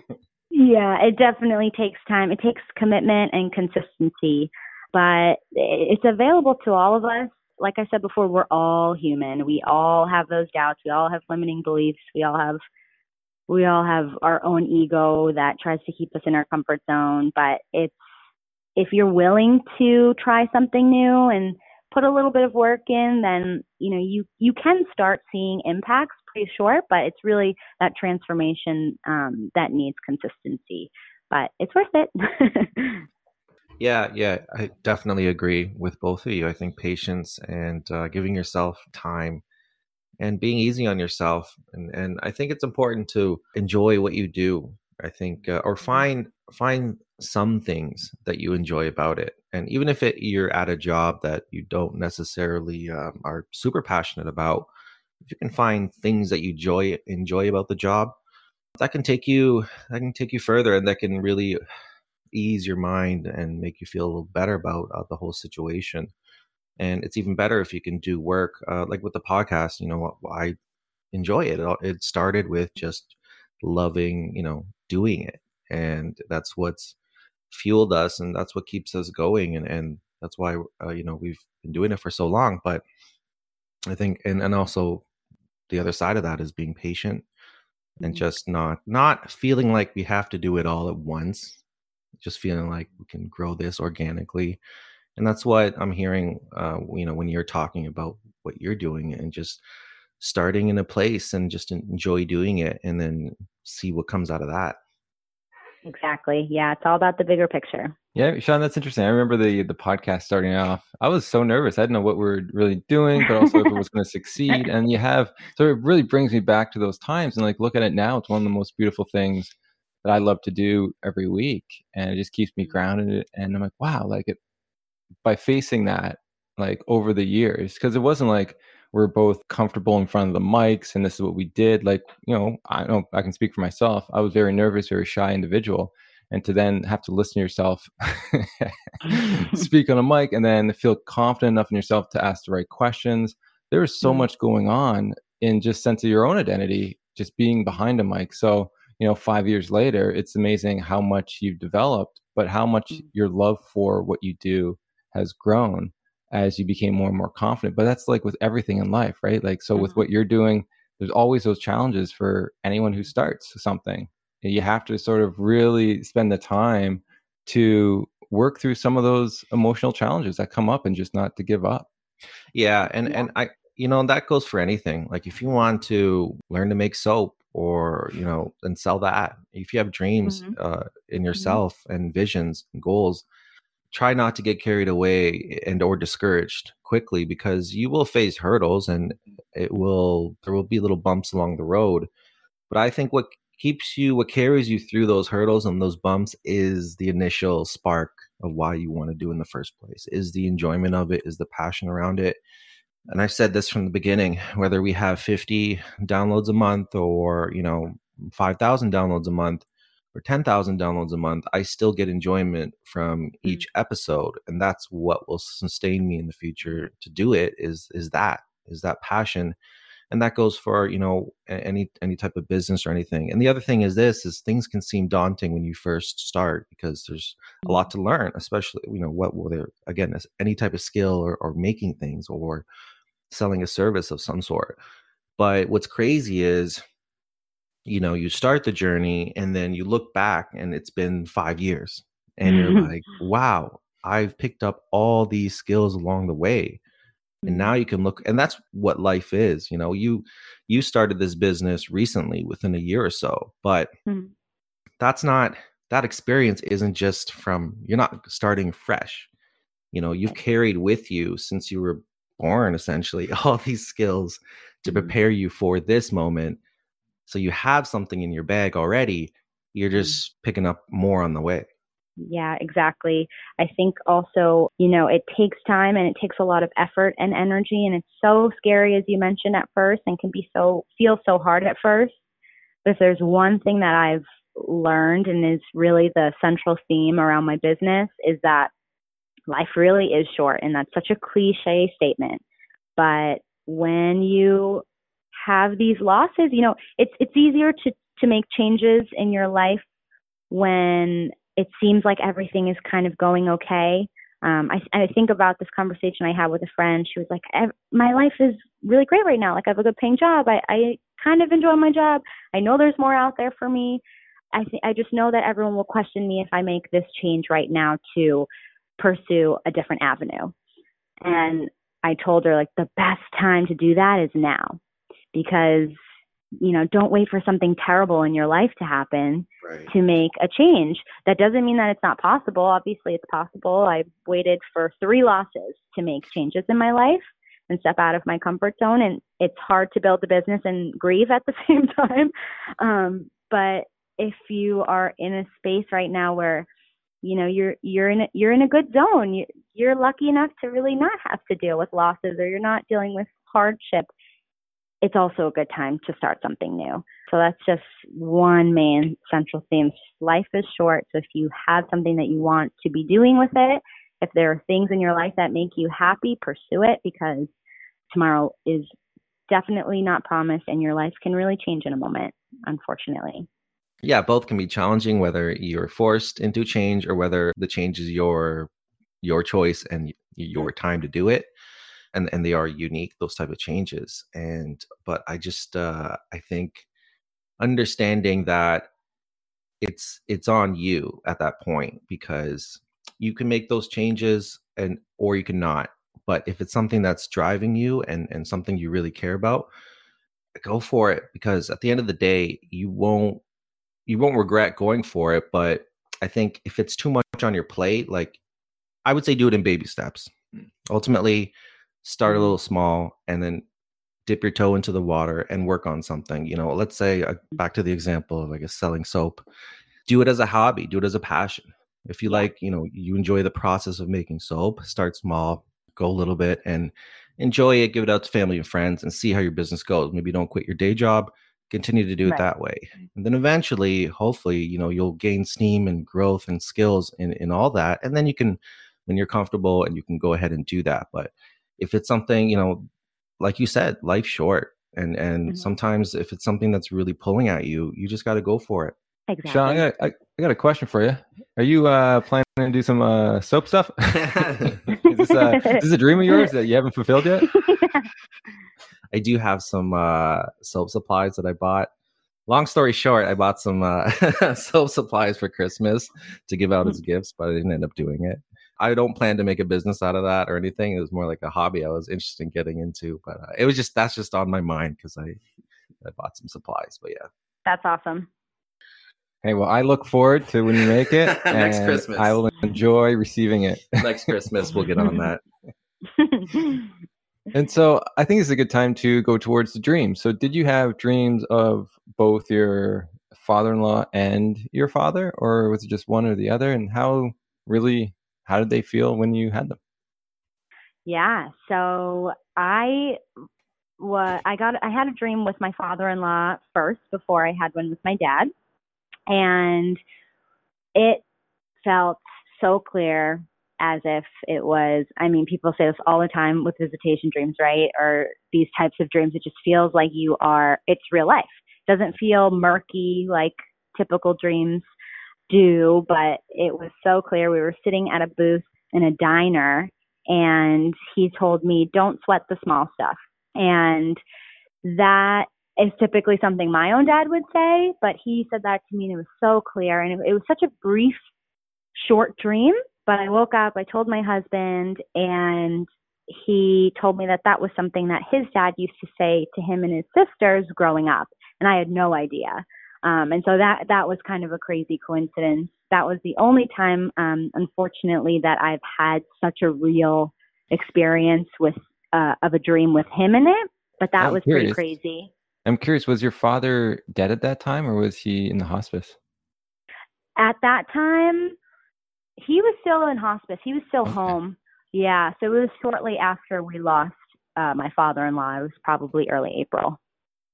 Yeah it definitely takes time. It takes commitment and consistency but it's available to all of us. Like i said before we're all human. We all have those doubts. We all have limiting beliefs. We all have we all have our own ego that tries to keep us in our comfort zone but it's if you're willing to try something new and put a little bit of work in, then you know you you can start seeing impacts pretty short, but it's really that transformation um, that needs consistency. But it's worth it. yeah, yeah, I definitely agree with both of you. I think patience and uh, giving yourself time and being easy on yourself, and and I think it's important to enjoy what you do. I think, uh, or mm-hmm. find find some things that you enjoy about it. And even if it, you're at a job that you don't necessarily um, are super passionate about if you can find things that you enjoy enjoy about the job that can take you that can take you further and that can really ease your mind and make you feel a little better about uh, the whole situation. And it's even better if you can do work uh, like with the podcast you know i enjoy it. It started with just loving you know doing it. And that's what's fueled us and that's what keeps us going and and that's why uh, you know we've been doing it for so long but i think and and also the other side of that is being patient and mm-hmm. just not not feeling like we have to do it all at once just feeling like we can grow this organically and that's what i'm hearing uh, you know when you're talking about what you're doing and just starting in a place and just enjoy doing it and then see what comes out of that Exactly. Yeah, it's all about the bigger picture. Yeah, Sean, that's interesting. I remember the the podcast starting off. I was so nervous. I didn't know what we are really doing, but also if it was going to succeed. And you have so it really brings me back to those times and like look at it now. It's one of the most beautiful things that I love to do every week, and it just keeps me mm-hmm. grounded. And I'm like, wow, like it by facing that like over the years because it wasn't like we're both comfortable in front of the mics and this is what we did like you know i know i can speak for myself i was very nervous very shy individual and to then have to listen to yourself speak on a mic and then feel confident enough in yourself to ask the right questions. There is so mm much going on in just sense of your own identity just being behind a mic. So you know 5 years later it's amazing how much you've developed but how much mm. your love for what you do has grown as you became more and more confident. But that's like with everything in life, right? Like, so mm-hmm. with what you're doing, there's always those challenges for anyone who starts something. You have to sort of really spend the time to work through some of those emotional challenges that come up and just not to give up. Yeah. And, yeah. and I, you know, that goes for anything. Like if you want to learn to make soap or, you know, and sell that, if you have dreams mm-hmm. uh, in mm-hmm. yourself mm-hmm. and visions and goals, try not to get carried away and or discouraged quickly because you will face hurdles and it will there will be little bumps along the road. But i think what keeps you what carries you through those hurdles and those bumps is the initial spark of why you want to do in the first place is the enjoyment of it is the passion around it. And i've said this from the beginning whether we have 50 downloads a month or you know 5000 downloads a month or 10,000 downloads a month, I still get enjoyment from mm. each episode. And that's what will sustain me in the future to do it is, is that, is that passion. and that goes for you know any any type of business or anything and the other thing is this is things can seem daunting when you first start because there's a lot mm-hmm. to learn especially you know what will there, again any type of skill or, or making things or selling a service of some sort but what's crazy is you know you start the journey and then you look back and it's been five years and you're like wow i've picked up all these skills along the way and now mm-hmm. you can look and that's what life is you know you you started this business recently within a year or so but mm-hmm. that's not that experience isn't just from you're not starting fresh you know you've carried with you since you were born essentially all these skills to mm-hmm. prepare you for this moment so you have something in your bag already you're mm-hmm. just picking up more on the way yeah, exactly. I think also, you know, it takes time and it takes a lot of effort and energy and it's so scary as you mentioned at first and can be so feel so hard at first. But if there's one thing that I've learned and is really the central theme around my business is that life really is short and that's such a cliche statement. But when you have these losses, you know, it's it's easier to to make changes in your life when it seems like everything is kind of going okay. Um, I, I think about this conversation I had with a friend. She was like, "My life is really great right now. Like I have a good paying job. I, I kind of enjoy my job. I know there's more out there for me. I th- I just know that everyone will question me if I make this change right now to pursue a different avenue." And I told her like the best time to do that is now because you know, don't wait for something terrible in your life to happen right. to make a change. That doesn't mean that it's not possible. Obviously, it's possible. i've waited for three losses to make changes in my life and step out of my comfort zone. And it's hard to build a business and grieve at the same time. Um, but if you are in a space right now where you know you're you're in a, you're in a good zone you, you're lucky enough to really not have to deal with losses or you're not dealing with hardship it's also a good time to start something new. So that's just one main central theme. Life is short. So if you have something that you want to be doing with it, if there are things in your life that make you happy, pursue it because tomorrow is definitely not promised and your life can really change in a moment, unfortunately. Yeah, both can be challenging whether you're forced into change or whether the change is your your choice and your time to do it and and they are unique those type of changes and but i just uh i think understanding that it's it's on you at that point because you can make those changes and or you can not but if it's something that's driving you and and something you really care about go for it because at the end of the day you won't you won't regret going for it but i think if it's too much on your plate like i would say do it in baby steps mm. ultimately start a mm-hmm. little small and then dip your toe into the water and work on something you know let's say uh, back to the example of i guess selling soap. Do it as a hobby do it as a passion. If you like you know you enjoy the process of making soap start small go a little bit and enjoy it give it out to family and friends and see how your business goes. Maybe don't quit your day job continue to do it that way. And then eventually hopefully you know you'll gain steam and growth and skills in in all that and then you can when you're comfortable and you can go ahead and do that. But if it's something you know like you said life's short and and mm-hmm. sometimes if it's something that's really pulling at you you just got to go for it. Exactly. Sean I got, I, I got a question for you. Are you uh planning to do some uh soap stuff? Is, this, uh, is this a dream of yours that you haven't fulfilled yet? I do have some uh soap supplies that i bought. Long story short i bought some uh soap supplies for christmas to give out as mm-hmm. gifts but i didn't end up doing it I don't plan to make a business out of that or anything. It was more like a hobby I was interested in getting into, but uh, it was just that's just on my mind because I I bought some supplies. But yeah, that's awesome. Hey, well, I look forward to when you make it. Next Christmas, I will enjoy receiving it. Next Christmas, we'll get on that. and so, I think it's a good time to go towards the dream. So, did you have dreams of both your father-in-law and your father, or was it just one or the other? And how really how did they feel when you had them? Yeah, so I was I got I had a dream with my father-in-law first before I had one with my dad, and it felt so clear as if it was I mean, people say this all the time with visitation dreams, right? Or these types of dreams. It just feels like you are it's real life. It doesn't feel murky like typical dreams do, but it was so clear. We were sitting at a booth in a diner and he told me, Don't sweat the small stuff. And that is typically something my own dad would say, but he said that to me and it was so clear and it, it was such a brief, short dream. But I woke up, I told my husband, and he told me that that was something that his dad used to say to him and his sisters growing up, and I had no idea. Um, and so that that was kind of a crazy coincidence. That was the only time, um, unfortunately, that I've had such a real experience with uh, of a dream with him in it. But that I'm was curious. pretty crazy. I'm curious, was your father dead at that time or was he in the hospice? At that time, he was still in hospice. He was still okay. home. Yeah, so it was shortly after we lost uh, my father-in-law. It was probably early April.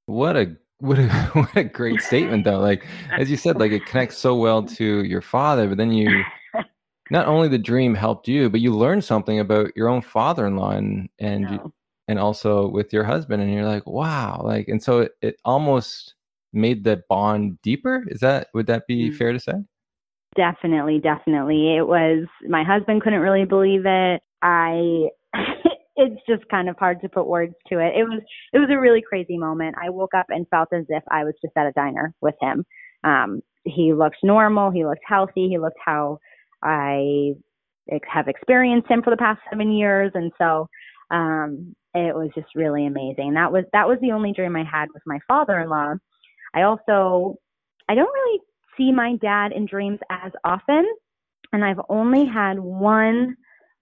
What a what a what a great statement though. Like as you said, like it connects so well to your father, but then you not only the dream helped you, but you learned something about your own father-in-law and and no. and also with your husband and you're like wow like and so it, it almost made the bond deeper is that would that be mm-hmm. fair to say definitely definitely it was my husband couldn't really believe it i just kind of hard to put words to it. It was it was a really crazy moment. I woke up and felt as if i was just at a diner with him. Um he looked normal. He looked healthy. He looked how i have experienced him for the past seven years. And so um it was just really amazing. That was that was the only dream I had with my father-in-law. I also I don't really see my dad in dreams as often, and I've only had one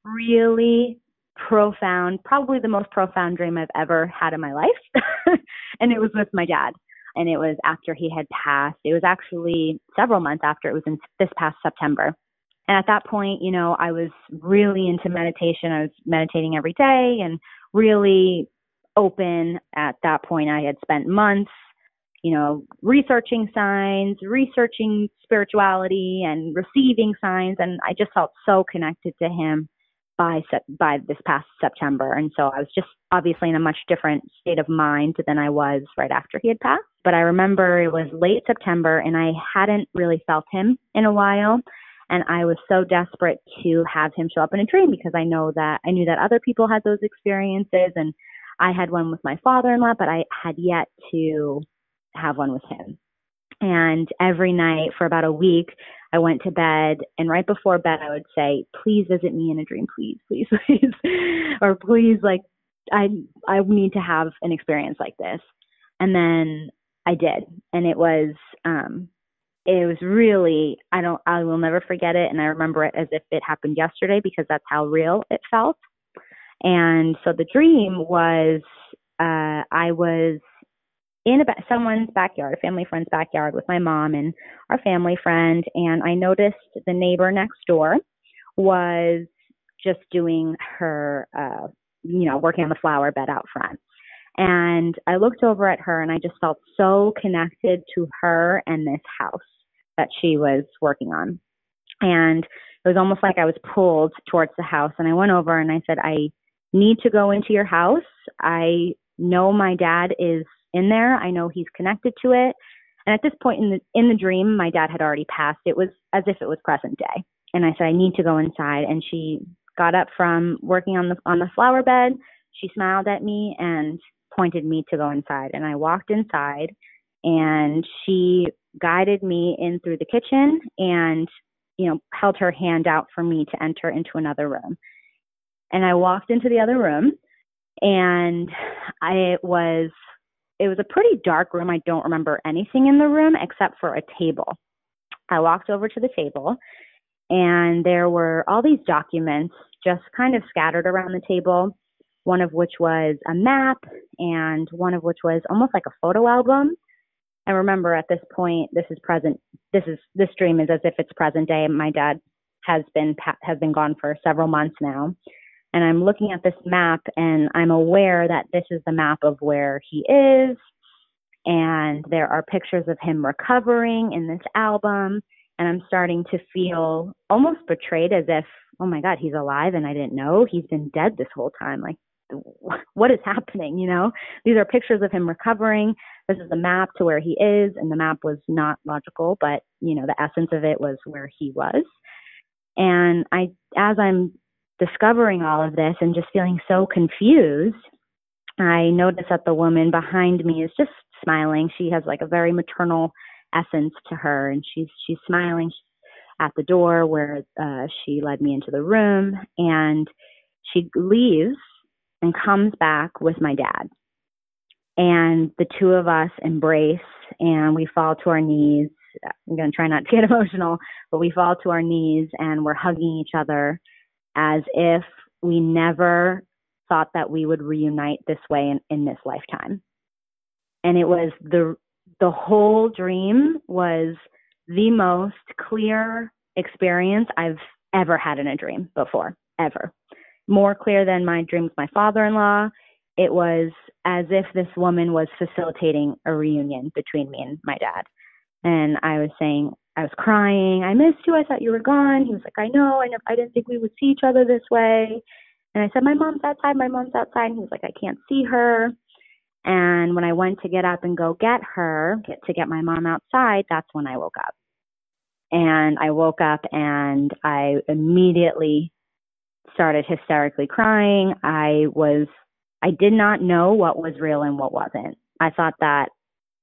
really profound, probably the most profound dream I've ever had in my life. and it was with my dad. And it was after he had passed. It was actually several months after it was in this past September. And at that point, you know, I was really into meditation. I was meditating every day and really open at that point. I had spent months, you know, researching signs, researching spirituality and receiving signs and I just felt so connected to him by by this past September. And so I was just obviously in a much different state of mind than I was right after he had passed. But I remember it was late September and I hadn't really felt him in a while. And I was so desperate to have him show up in a dream because I know that I knew that other people had those experiences and I had one with my father in law, but I had yet to have one with him. And every night for about a week, I went to bed, and right before bed, I would say, "Please visit me in a dream, please, please, please," or "Please, like, I I need to have an experience like this." And then I did, and it was um, it was really I don't I will never forget it and I remember it as if it happened yesterday because that's how real it felt. And so the dream was uh I was in a someone's backyard, a family friend's backyard with my mom and our family friend and I noticed the neighbor next door was just doing her uh you know working on the flower bed out front. And I looked over at her and I just felt so connected to her and this house that she was working on. And it was almost like I was pulled towards the house. And I went over and I said, I need to go into your house. I know my dad is in there. I know he's connected to it. And at this point in the in the dream, my dad had already passed. It was as if it was present day. And I said, I need to go inside. And she got up from working on the on the flower bed. She smiled at me and pointed me to go inside. And I walked inside and she guided me in through the kitchen and you know held her hand out for me to enter into another room and i walked into the other room and i was it was a pretty dark room i don't remember anything in the room except for a table i walked over to the table and there were all these documents just kind of scattered around the table one of which was a map and one of which was almost like a photo album and remember at this point, this is present. This is this dream is as if it's present day. My dad has been has been gone for several months now, and I'm looking at this map, and I'm aware that this is the map of where he is, and there are pictures of him recovering in this album, and I'm starting to feel almost betrayed, as if oh my God, he's alive and I didn't know. He's been dead this whole time. Like, what is happening? You know, these are pictures of him recovering. This is the map to where he is, and the map was not logical, but you know, the essence of it was where he was. And I, as I'm discovering all of this and just feeling so confused, I notice that the woman behind me is just smiling. She has like a very maternal essence to her, and she's she's smiling at the door where uh, she led me into the room, and she leaves and comes back with my dad. And the two of us embrace and we fall to our knees. I'm going to try not to get emotional, but we fall to our knees and we're hugging each other as if we never thought that we would reunite this way in, in this lifetime. And it was the the whole dream was the most clear experience I've ever had in a dream before, ever more clear than my dream with my father in law. It was as if this woman was facilitating a reunion between me and my dad. And I was saying, I was crying. I missed you. I thought you were gone. He was like, I know. I, I didn't think we would see each other this way. And I said, My mom's outside. My mom's outside. And he was like, I can't see her. And when I went to get up and go get her, get to get my mom outside, that's when I woke up. And I woke up and I immediately started hysterically crying. I was, I did not know what was real and what wasn't. I thought that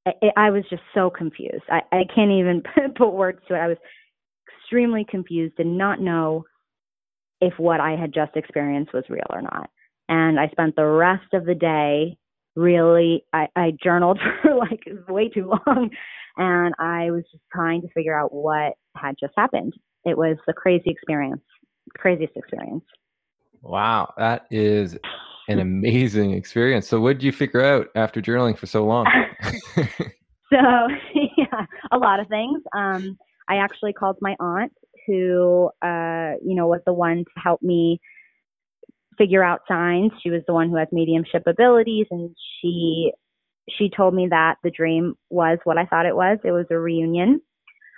I, I was just so confused. I, I can't even put words to it. I was extremely confused, did not know if what I had just experienced was real or not. And I spent the rest of the day really, I, I journaled for like way too long. And I was just trying to figure out what had just happened. It was the crazy experience, craziest experience. Wow, that is an amazing experience. So, what did you figure out after journaling for so long? so, yeah, a lot of things. Um, I actually called my aunt, who, uh, you know, was the one to help me figure out signs. She was the one who has mediumship abilities, and she she told me that the dream was what I thought it was. It was a reunion,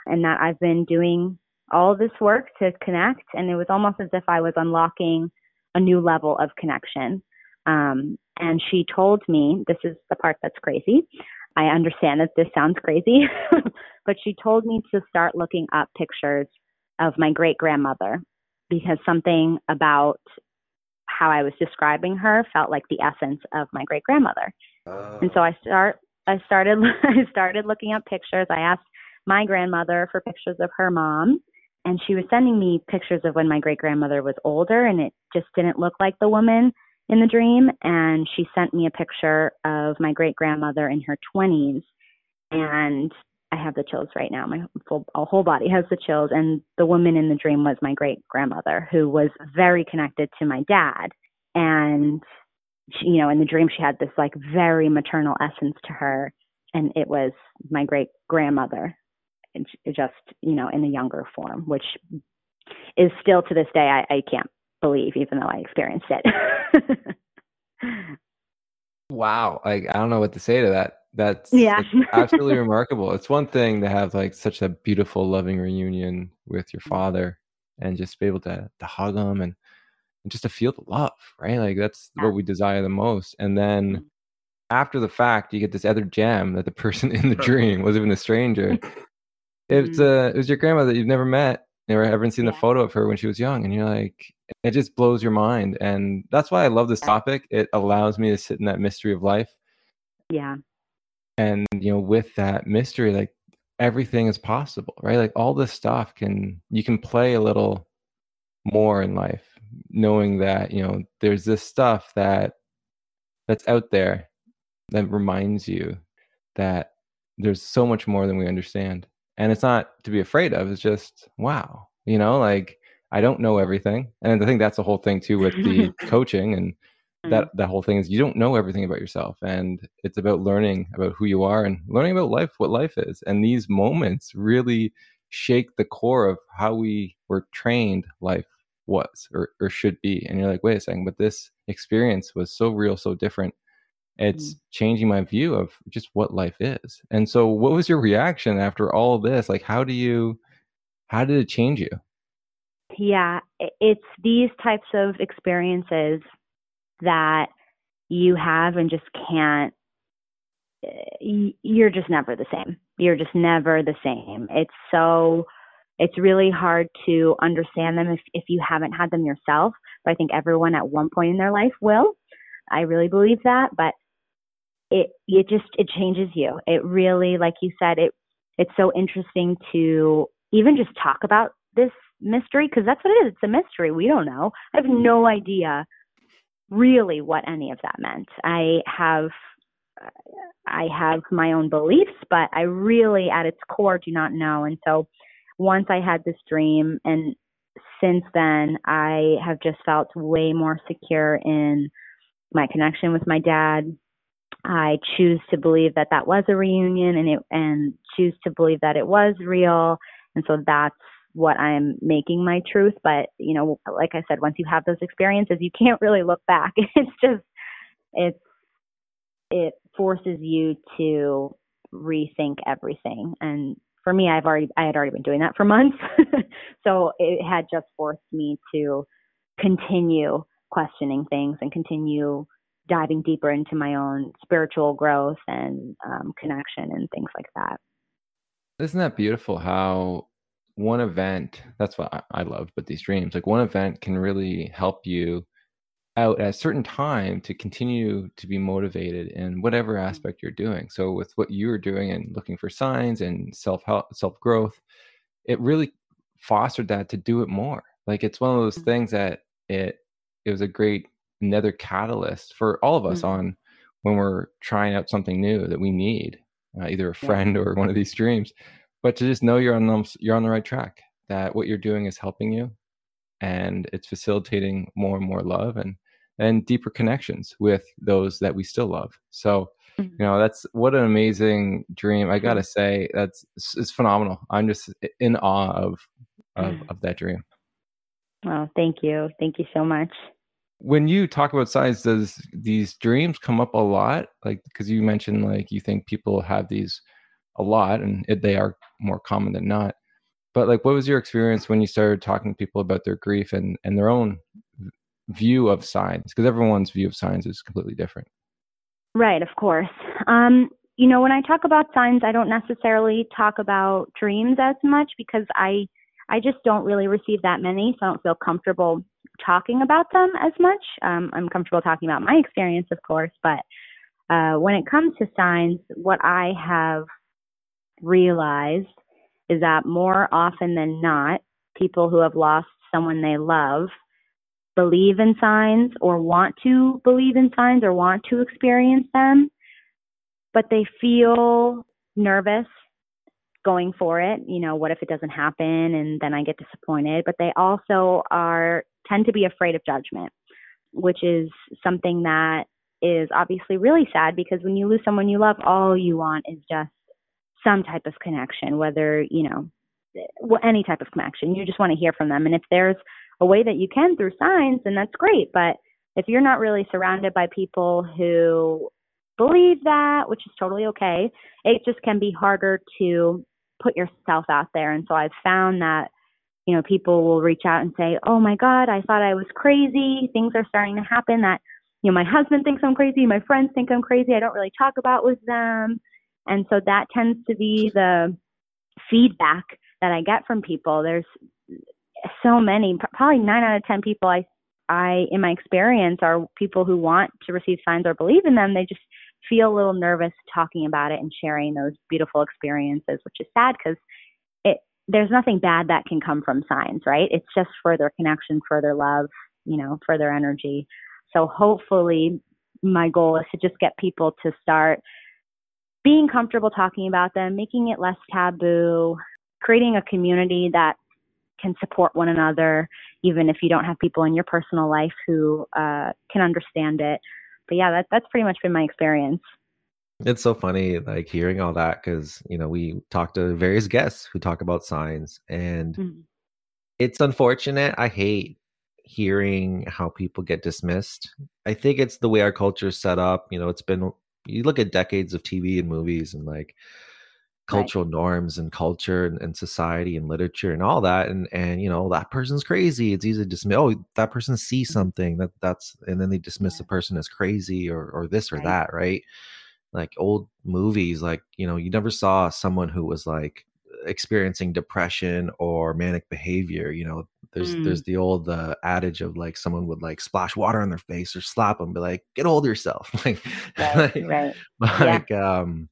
and that I've been doing all this work to connect, and it was almost as if I was unlocking a new level of connection. Um, and she told me, this is the part that's crazy. I understand that this sounds crazy, but she told me to start looking up pictures of my great grandmother because something about how I was describing her felt like the essence of my great grandmother. Uh. And so I start I started I started looking up pictures. I asked my grandmother for pictures of her mom and she was sending me pictures of when my great grandmother was older and it just didn't look like the woman in the dream and she sent me a picture of my great grandmother in her 20s and I have the chills right now. My full whole body has the chills and the woman in the dream was my great grandmother who was very connected to my dad and she, you know in the dream she had this like very maternal essence to her and it was my great grandmother just you know in a younger form, which is still to this day I, I can't believe, even though I experienced it. wow, like I don't know what to say to that. That's yeah, absolutely remarkable. It's one thing to have like such a beautiful, loving reunion with your father, and just be able to to hug him and and just to feel the love, right? Like that's yeah. what we desire the most. And then mm-hmm. after the fact, you get this other gem that the person in the dream was even a stranger it's mm-hmm. uh, it was your grandma that you've never met, never haven't seen yeah. the photo of her when she was young, and you're like, it just blows your mind, and that's why I love this topic. It allows me to sit in that mystery of life. Yeah. And you know, with that mystery, like everything is possible, right? Like all this stuff can you can play a little more in life, knowing that you know there's this stuff that that's out there that reminds you that there's so much more than we understand and it's not to be afraid of it's just wow you know like i don't know everything. And i think that's the whole thing too with the coaching and that mm-hmm. that whole thing is you don't know everything about yourself and it's about learning about who you are and learning about life what life is. And these moments really shake the core of how we were trained life was or, or should be. And you're like wait a second but this experience was so real so different. It's mm. changing my view of just what life is. And so what was your reaction after all this? Like how do you how did it change you yeah, it's these types of experiences that you have and just can't eh, you're just never the same. You're just never the same. It's so it's really hard to understand them if if you haven't had them yourself. But I think everyone at one point in their life will. I really believe that, but it it just it changes you. It really like you said it it's so interesting to even just talk about this mystery because that's what it is. It's a mystery. We don't know. I have no idea really what any of that meant. I have I have my own beliefs, but I really at its core do not know. And so once I had this dream and since then I have just felt way more secure in my connection with my dad. I choose to believe that that was a reunion and it and choose to believe that it was real. And so that's what I'm making my truth. But, you know, like I said, once you have those experiences, you can't really look back. It's just, it's, it forces you to rethink everything. And for me, I've already, I had already been doing that for months. so it had just forced me to continue questioning things and continue diving deeper into my own spiritual growth and um, connection and things like that. Isn't that beautiful how one event that's what I, love but these dreams like one event can really help you out at a certain time to continue to be motivated in whatever mm-hmm. aspect you're doing so with what you were doing and looking for signs and self help self growth it really fostered that to do it more like it's one of those mm-hmm. things that it it was a great another catalyst for all of us mm-hmm. on when we're trying out something new that we need uh, either a friend yeah. or one of these dreams but to just know you're on the, you're on the right track that what you're doing is helping you and it's facilitating more and more love and and deeper connections with those that we still love. So mm-hmm. you know that's what an amazing dream i gotta say that's it's phenomenal. I'm just in awe of of, mm. of that dream. Well thank you. Thank you so much. When you talk about science does these dreams come up a lot? Like because you mentioned like you think people have these a lot and it, they are more common than not. But like what was your experience when you started talking to people about their grief and and their own view of signs? Because everyone's view of signs is completely different. Right of course. Um you know when i talk about signs i don't necessarily talk about dreams as much because i i just don't really receive that many so i don't feel comfortable talking about them as much. Um, i'm comfortable talking about my experience of course but uh, when it comes to signs what i have realized is that more often than not, people who have lost someone they love believe in signs or want to believe in signs or want to experience them, but they feel nervous going for it. You know, what if it doesn't happen and then I get disappointed? But they also are tend to be afraid of judgment, which is something that is obviously really sad because when you lose someone you love, all you want is just some type of connection, whether, you know, any type of connection. You just want to hear from them. And if there's a way that you can through signs, then that's great. But if you're not really surrounded by people who believe that, which is totally okay, it just can be harder to put yourself out there. And so I've found that, you know, people will reach out and say, Oh my God, I thought I was crazy. Things are starting to happen that, you know, my husband thinks I'm crazy. My friends think I'm crazy. I don't really talk about with them. And so that tends to be the feedback that I get from people. There's so many, probably nine out of 10 people I, I, in my experience, are people who want to receive signs or believe in them. They just feel a little nervous talking about it and sharing those beautiful experiences, which is sad because it, there's nothing bad that can come from signs, right? It's just further connection, further love, you know, further energy. So hopefully my goal is to just get people to start being comfortable talking about them, making it less taboo, creating a community that can support one another, even if you don't have people in your personal life who uh, can understand it. But yeah, that, that's pretty much been my experience. It's so funny, like hearing all that, because you know we talk to various guests who talk about signs, and mm-hmm. it's unfortunate. I hate hearing how people get dismissed. I think it's the way our culture is set up. You know, it's been you look at decades of TV and movies and like cultural right. norms and culture and, and, society and literature and all that and and you know that person's crazy it's easy to dismiss oh that person sees mm-hmm. something that that's and then they dismiss yeah. the person as crazy or or this or right. that right like old movies like you know you never saw someone who was like experiencing depression or manic behavior you know there's mm. there's the old uh, adage of like someone would like splash water on their face or slap them be like get hold of yourself like right, like, right. like yeah. um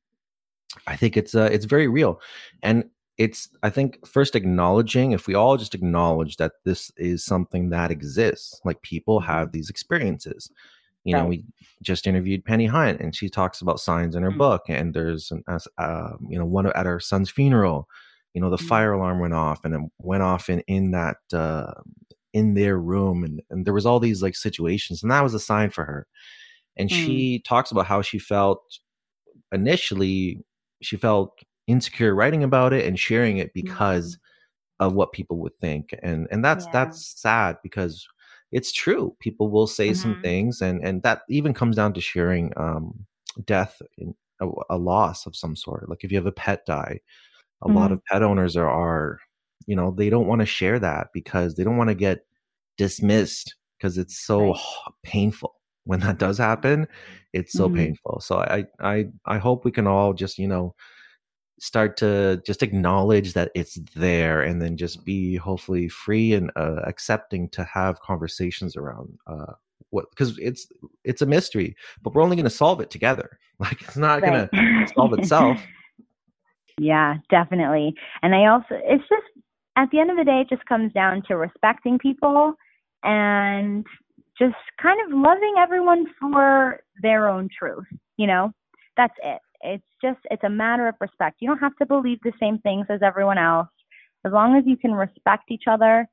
I think it's uh, it's very real, and it's I think first acknowledging if we all just acknowledge that this is something that exists, like people have these experiences. You right. know, we just interviewed Penny Hunt, and she talks about signs in her mm-hmm. book. And there's, an, uh, you know, one at her son's funeral. You know, the mm-hmm. fire alarm went off, and it went off in in that uh, in their room, and and there was all these like situations, and that was a sign for her. And mm. she talks about how she felt initially she felt insecure writing about it and sharing it because mm-hmm. of what people would think and and that's yeah. that's sad because it's true people will say mm-hmm. some things and and that even comes down to sharing um death in a, a loss of some sort like if you have a pet die a mm-hmm. lot of pet owners are are you know they don't want to share that because they don't want to get dismissed because it's so right. painful when that does happen it's so mm-hmm. painful so i i i hope we can all just you know start to just acknowledge that it's there and then just be hopefully free and uh, accepting to have conversations around uh, what because it's it's a mystery but we're only going to solve it together like it's not right. going to solve itself yeah definitely and i also it's just at the end of the day it just comes down to respecting people and just kind of loving everyone for their own truth. You know, that's it. It's just, it's a matter of respect. You don't have to believe the same things as everyone else. As long as you can respect each other,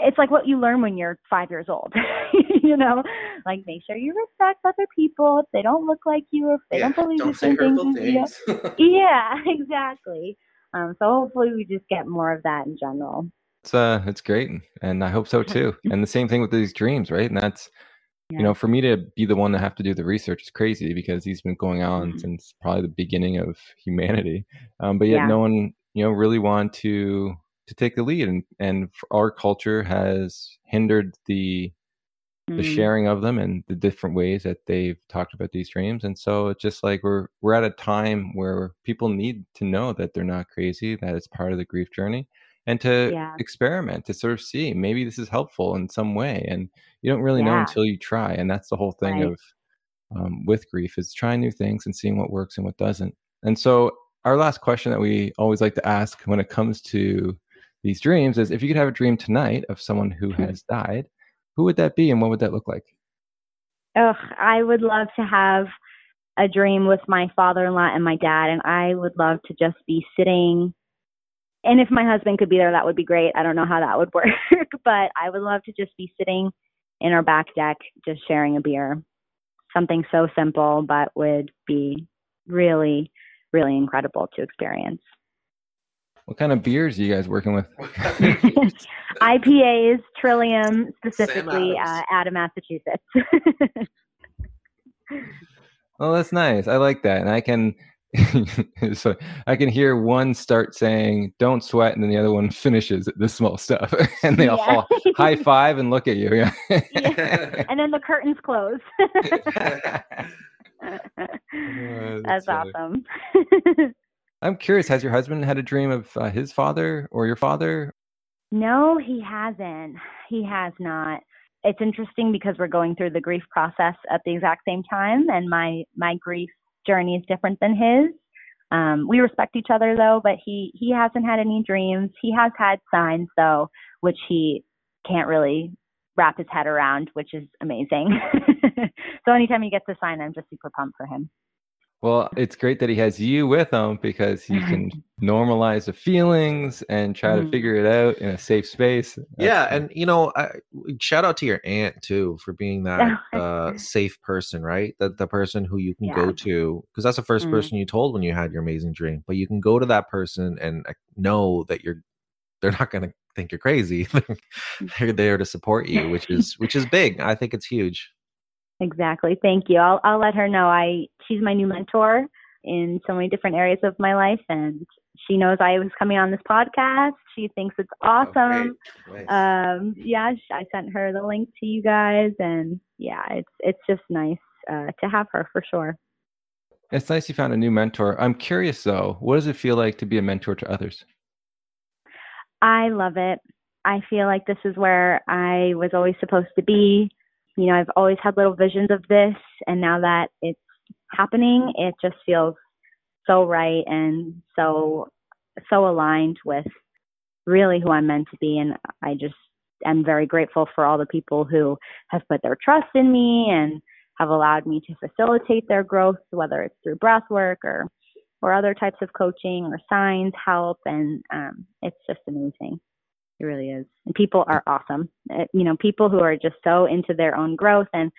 it's like what you learn when you're five years old. you know, like make sure you respect other people if they don't look like you, if they yeah, don't believe don't the same things. things. yeah, exactly. Um, so hopefully we just get more of that in general it's uh it's great and i hope so too and the same thing with these dreams right and that's yeah. you know for me to be the one to have to do the research is crazy because he's been going on mm-hmm. since probably the beginning of humanity um, but yet yeah. no one you know really want to to take the lead and and our culture has hindered the the mm-hmm. sharing of them and the different ways that they've talked about these dreams and so it's just like we're we're at a time where people need to know that they're not crazy that it's part of the grief journey and to yeah. experiment to sort of see maybe this is helpful in some way and you don't really yeah. know until you try and that's the whole thing right. of um, with grief is trying new things and seeing what works and what doesn't and so our last question that we always like to ask when it comes to these dreams is if you could have a dream tonight of someone who hmm. has died who would that be and what would that look like oh i would love to have a dream with my father-in-law and my dad and i would love to just be sitting and if my husband could be there, that would be great. I don't know how that would work, but I would love to just be sitting in our back deck, just sharing a beer. Something so simple, but would be really, really incredible to experience. What kind of beers are you guys working with? IPAs, Trillium, specifically uh, out of Massachusetts. oh, that's nice. I like that, and I can so I can hear one start saying "Don't sweat," and then the other one finishes the small stuff, and they yeah. all high five and look at you. Yeah. yeah. And then the curtains close. oh, that's, that's awesome. I'm curious. Has your husband had a dream of uh, his father or your father? No, he hasn't. He has not. It's interesting because we're going through the grief process at the exact same time, and my my grief journey is different than his. Um, we respect each other though, but he he hasn't had any dreams. He has had signs though, which he can't really wrap his head around, which is amazing. so anytime he gets a sign, I'm just super pumped for him. Well, it's great that he has you with him because he can normalize the feelings and try to mm-hmm. figure it out in a safe space. That's yeah, and you know, I, shout out to your aunt too for being that uh, safe person, right? That the person who you can yeah. go to because that's the 1st mm-hmm. person you told when you had your amazing dream. But you can go to that person and know that you're they're not going to think you're crazy. they're there to support you, which is which is big. I think it's huge. Exactly. Thank you. I'll I'll let her know. I she's my new mentor. in so many different areas of my life. And she knows I was coming on this podcast. She thinks it's oh, awesome. Oh, nice. um, yeah, I sent her the link to you guys, and yeah, it's it's just nice uh, to have her for sure. It's nice you found a new mentor. I'm curious though, what does it feel like to be a mentor to others? I love it. I feel like this is where I was always supposed to be. You know, I've always had little visions of this, and now that it's happening, it just feels so right and so so aligned with really who I'm meant to be. And I just am very grateful for all the people who have put their trust in me and have allowed me to facilitate their growth, whether it's through breath work or or other types of coaching or signs help. And um, it's just amazing. It really is. And people are awesome. It, uh, you know, people who are just so into their own growth and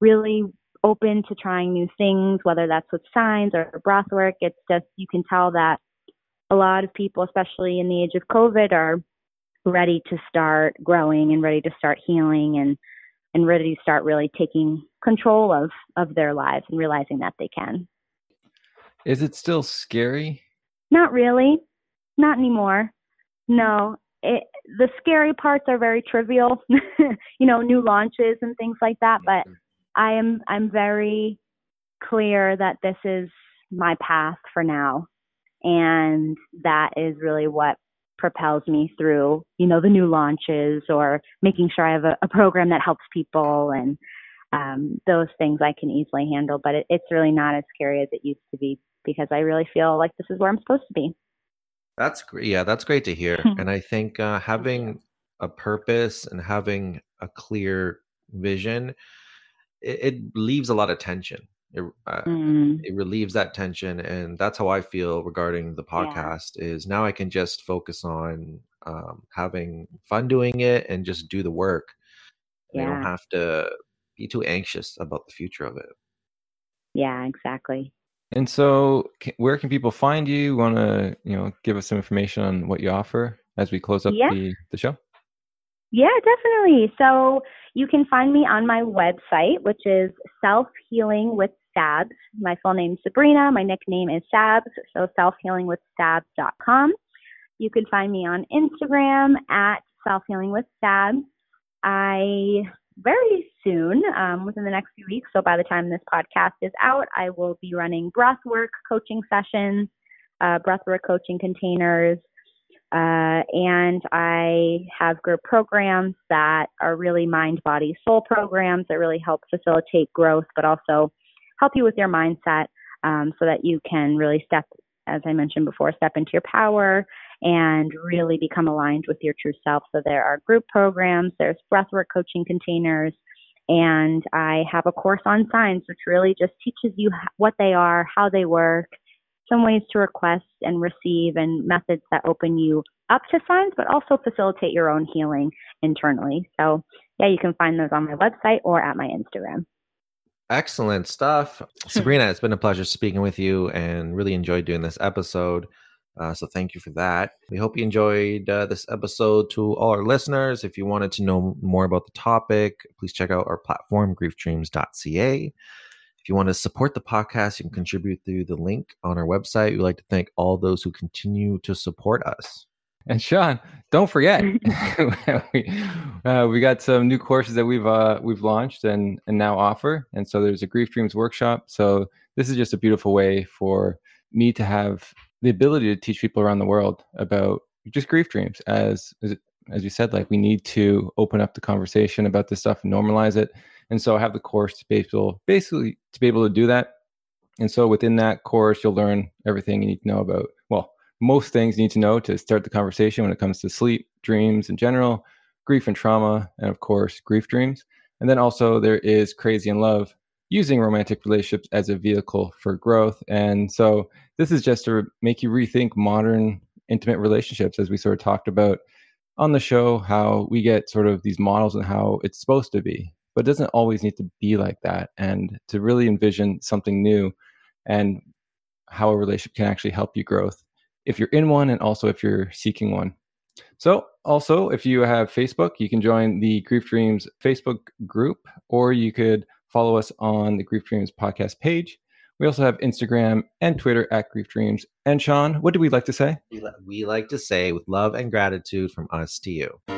really open to trying new things, whether that's with signs or breath work. It's just, you can tell that a lot of people, especially in the age of COVID, are ready to start growing and ready to start healing and and ready to start really taking control of of their lives and realizing that they can. Is it still scary? Not really. Not anymore. No. It, the scary parts are very trivial, you know, new launches and things like that, but I am I'm very clear that this is my path for now and that is really what propels me through, you know, the new launches or making sure I have a, a program that helps people and um, those things I can easily handle. But it, it's really not as scary as it used to be because I really feel like this is where I'm supposed to be. That's great. Yeah, that's great to hear. and I think uh, having a purpose and having a clear vision, it, it leaves a lot of tension. It, uh, mm. it relieves that tension, and that's how I feel regarding the podcast. Yeah. Is now I can just focus on um, having fun doing it and just do the work. Yeah. I don't have to be too anxious about the future of it. Yeah, exactly. And so, where can people find you? Want to you know give us some information on what you offer as we close up yeah. the the show? Yeah, definitely. So you can find me on my website, which is Self Healing with Sabs. My full name is Sabrina. My nickname is Sabs, so selfhealingwithsabs.com. You can find me on Instagram at Self Healing with Sabs. I very soon, um, within the next few weeks, so by the time this podcast is out, I will be running breathwork coaching sessions, uh, breathwork coaching containers, uh, and I have group programs that are really mind, body, soul programs that really help facilitate growth, but also help you with your mindset um, so that you can really step, as I mentioned before, step into your power and really become aligned with your true self. So there are group programs, there's breathwork coaching containers, and I have a course on signs, which really just teaches you what they are, how they work, some ways to request and receive and methods that open you up to signs, but also facilitate your own healing internally. So, yeah, you can find those on my website or at my Instagram. Excellent stuff. Sabrina, it's been a pleasure speaking with you and really enjoyed doing this episode. Uh, so thank you for that. We hope you enjoyed uh, this episode. To all our listeners, if you wanted to know more about the topic, please check out our platform, griefdreams.ca If you want to support the podcast, you can contribute through the link on our website. We'd like to thank all those who continue to support us. And Sean, don't forget, we, uh, we got some new courses that we've uh, we've launched and and now offer. And so there's a Grief Dreams workshop. So this is just a beautiful way for me to have the ability to teach people around the world about just grief dreams. As as, you said, like we need to open up the conversation about this stuff and normalize it. And so I have the course to be able, basically to be able to do that. And so within that course, you'll learn everything you need to know about, well, most things you need to know to start the conversation when it comes to sleep, dreams in general, grief and trauma, and of course, grief dreams. And then also there is Crazy in Love, using romantic relationships as a vehicle for growth. And so this is just to make you rethink modern intimate relationships, as we sort of talked about on the show, how we get sort of these models and how it's supposed to be but it doesn't always need to be like that. And to really envision something new and how a relationship can actually help you growth if you're in one and also if you're seeking one. So, also, if you have Facebook, you can join the Grief Dreams Facebook group, or you could follow us on the Grief Dreams podcast page. We also have Instagram and Twitter at Grief Dreams. And Sean, what do we like to say? We like to say with love and gratitude from us to you.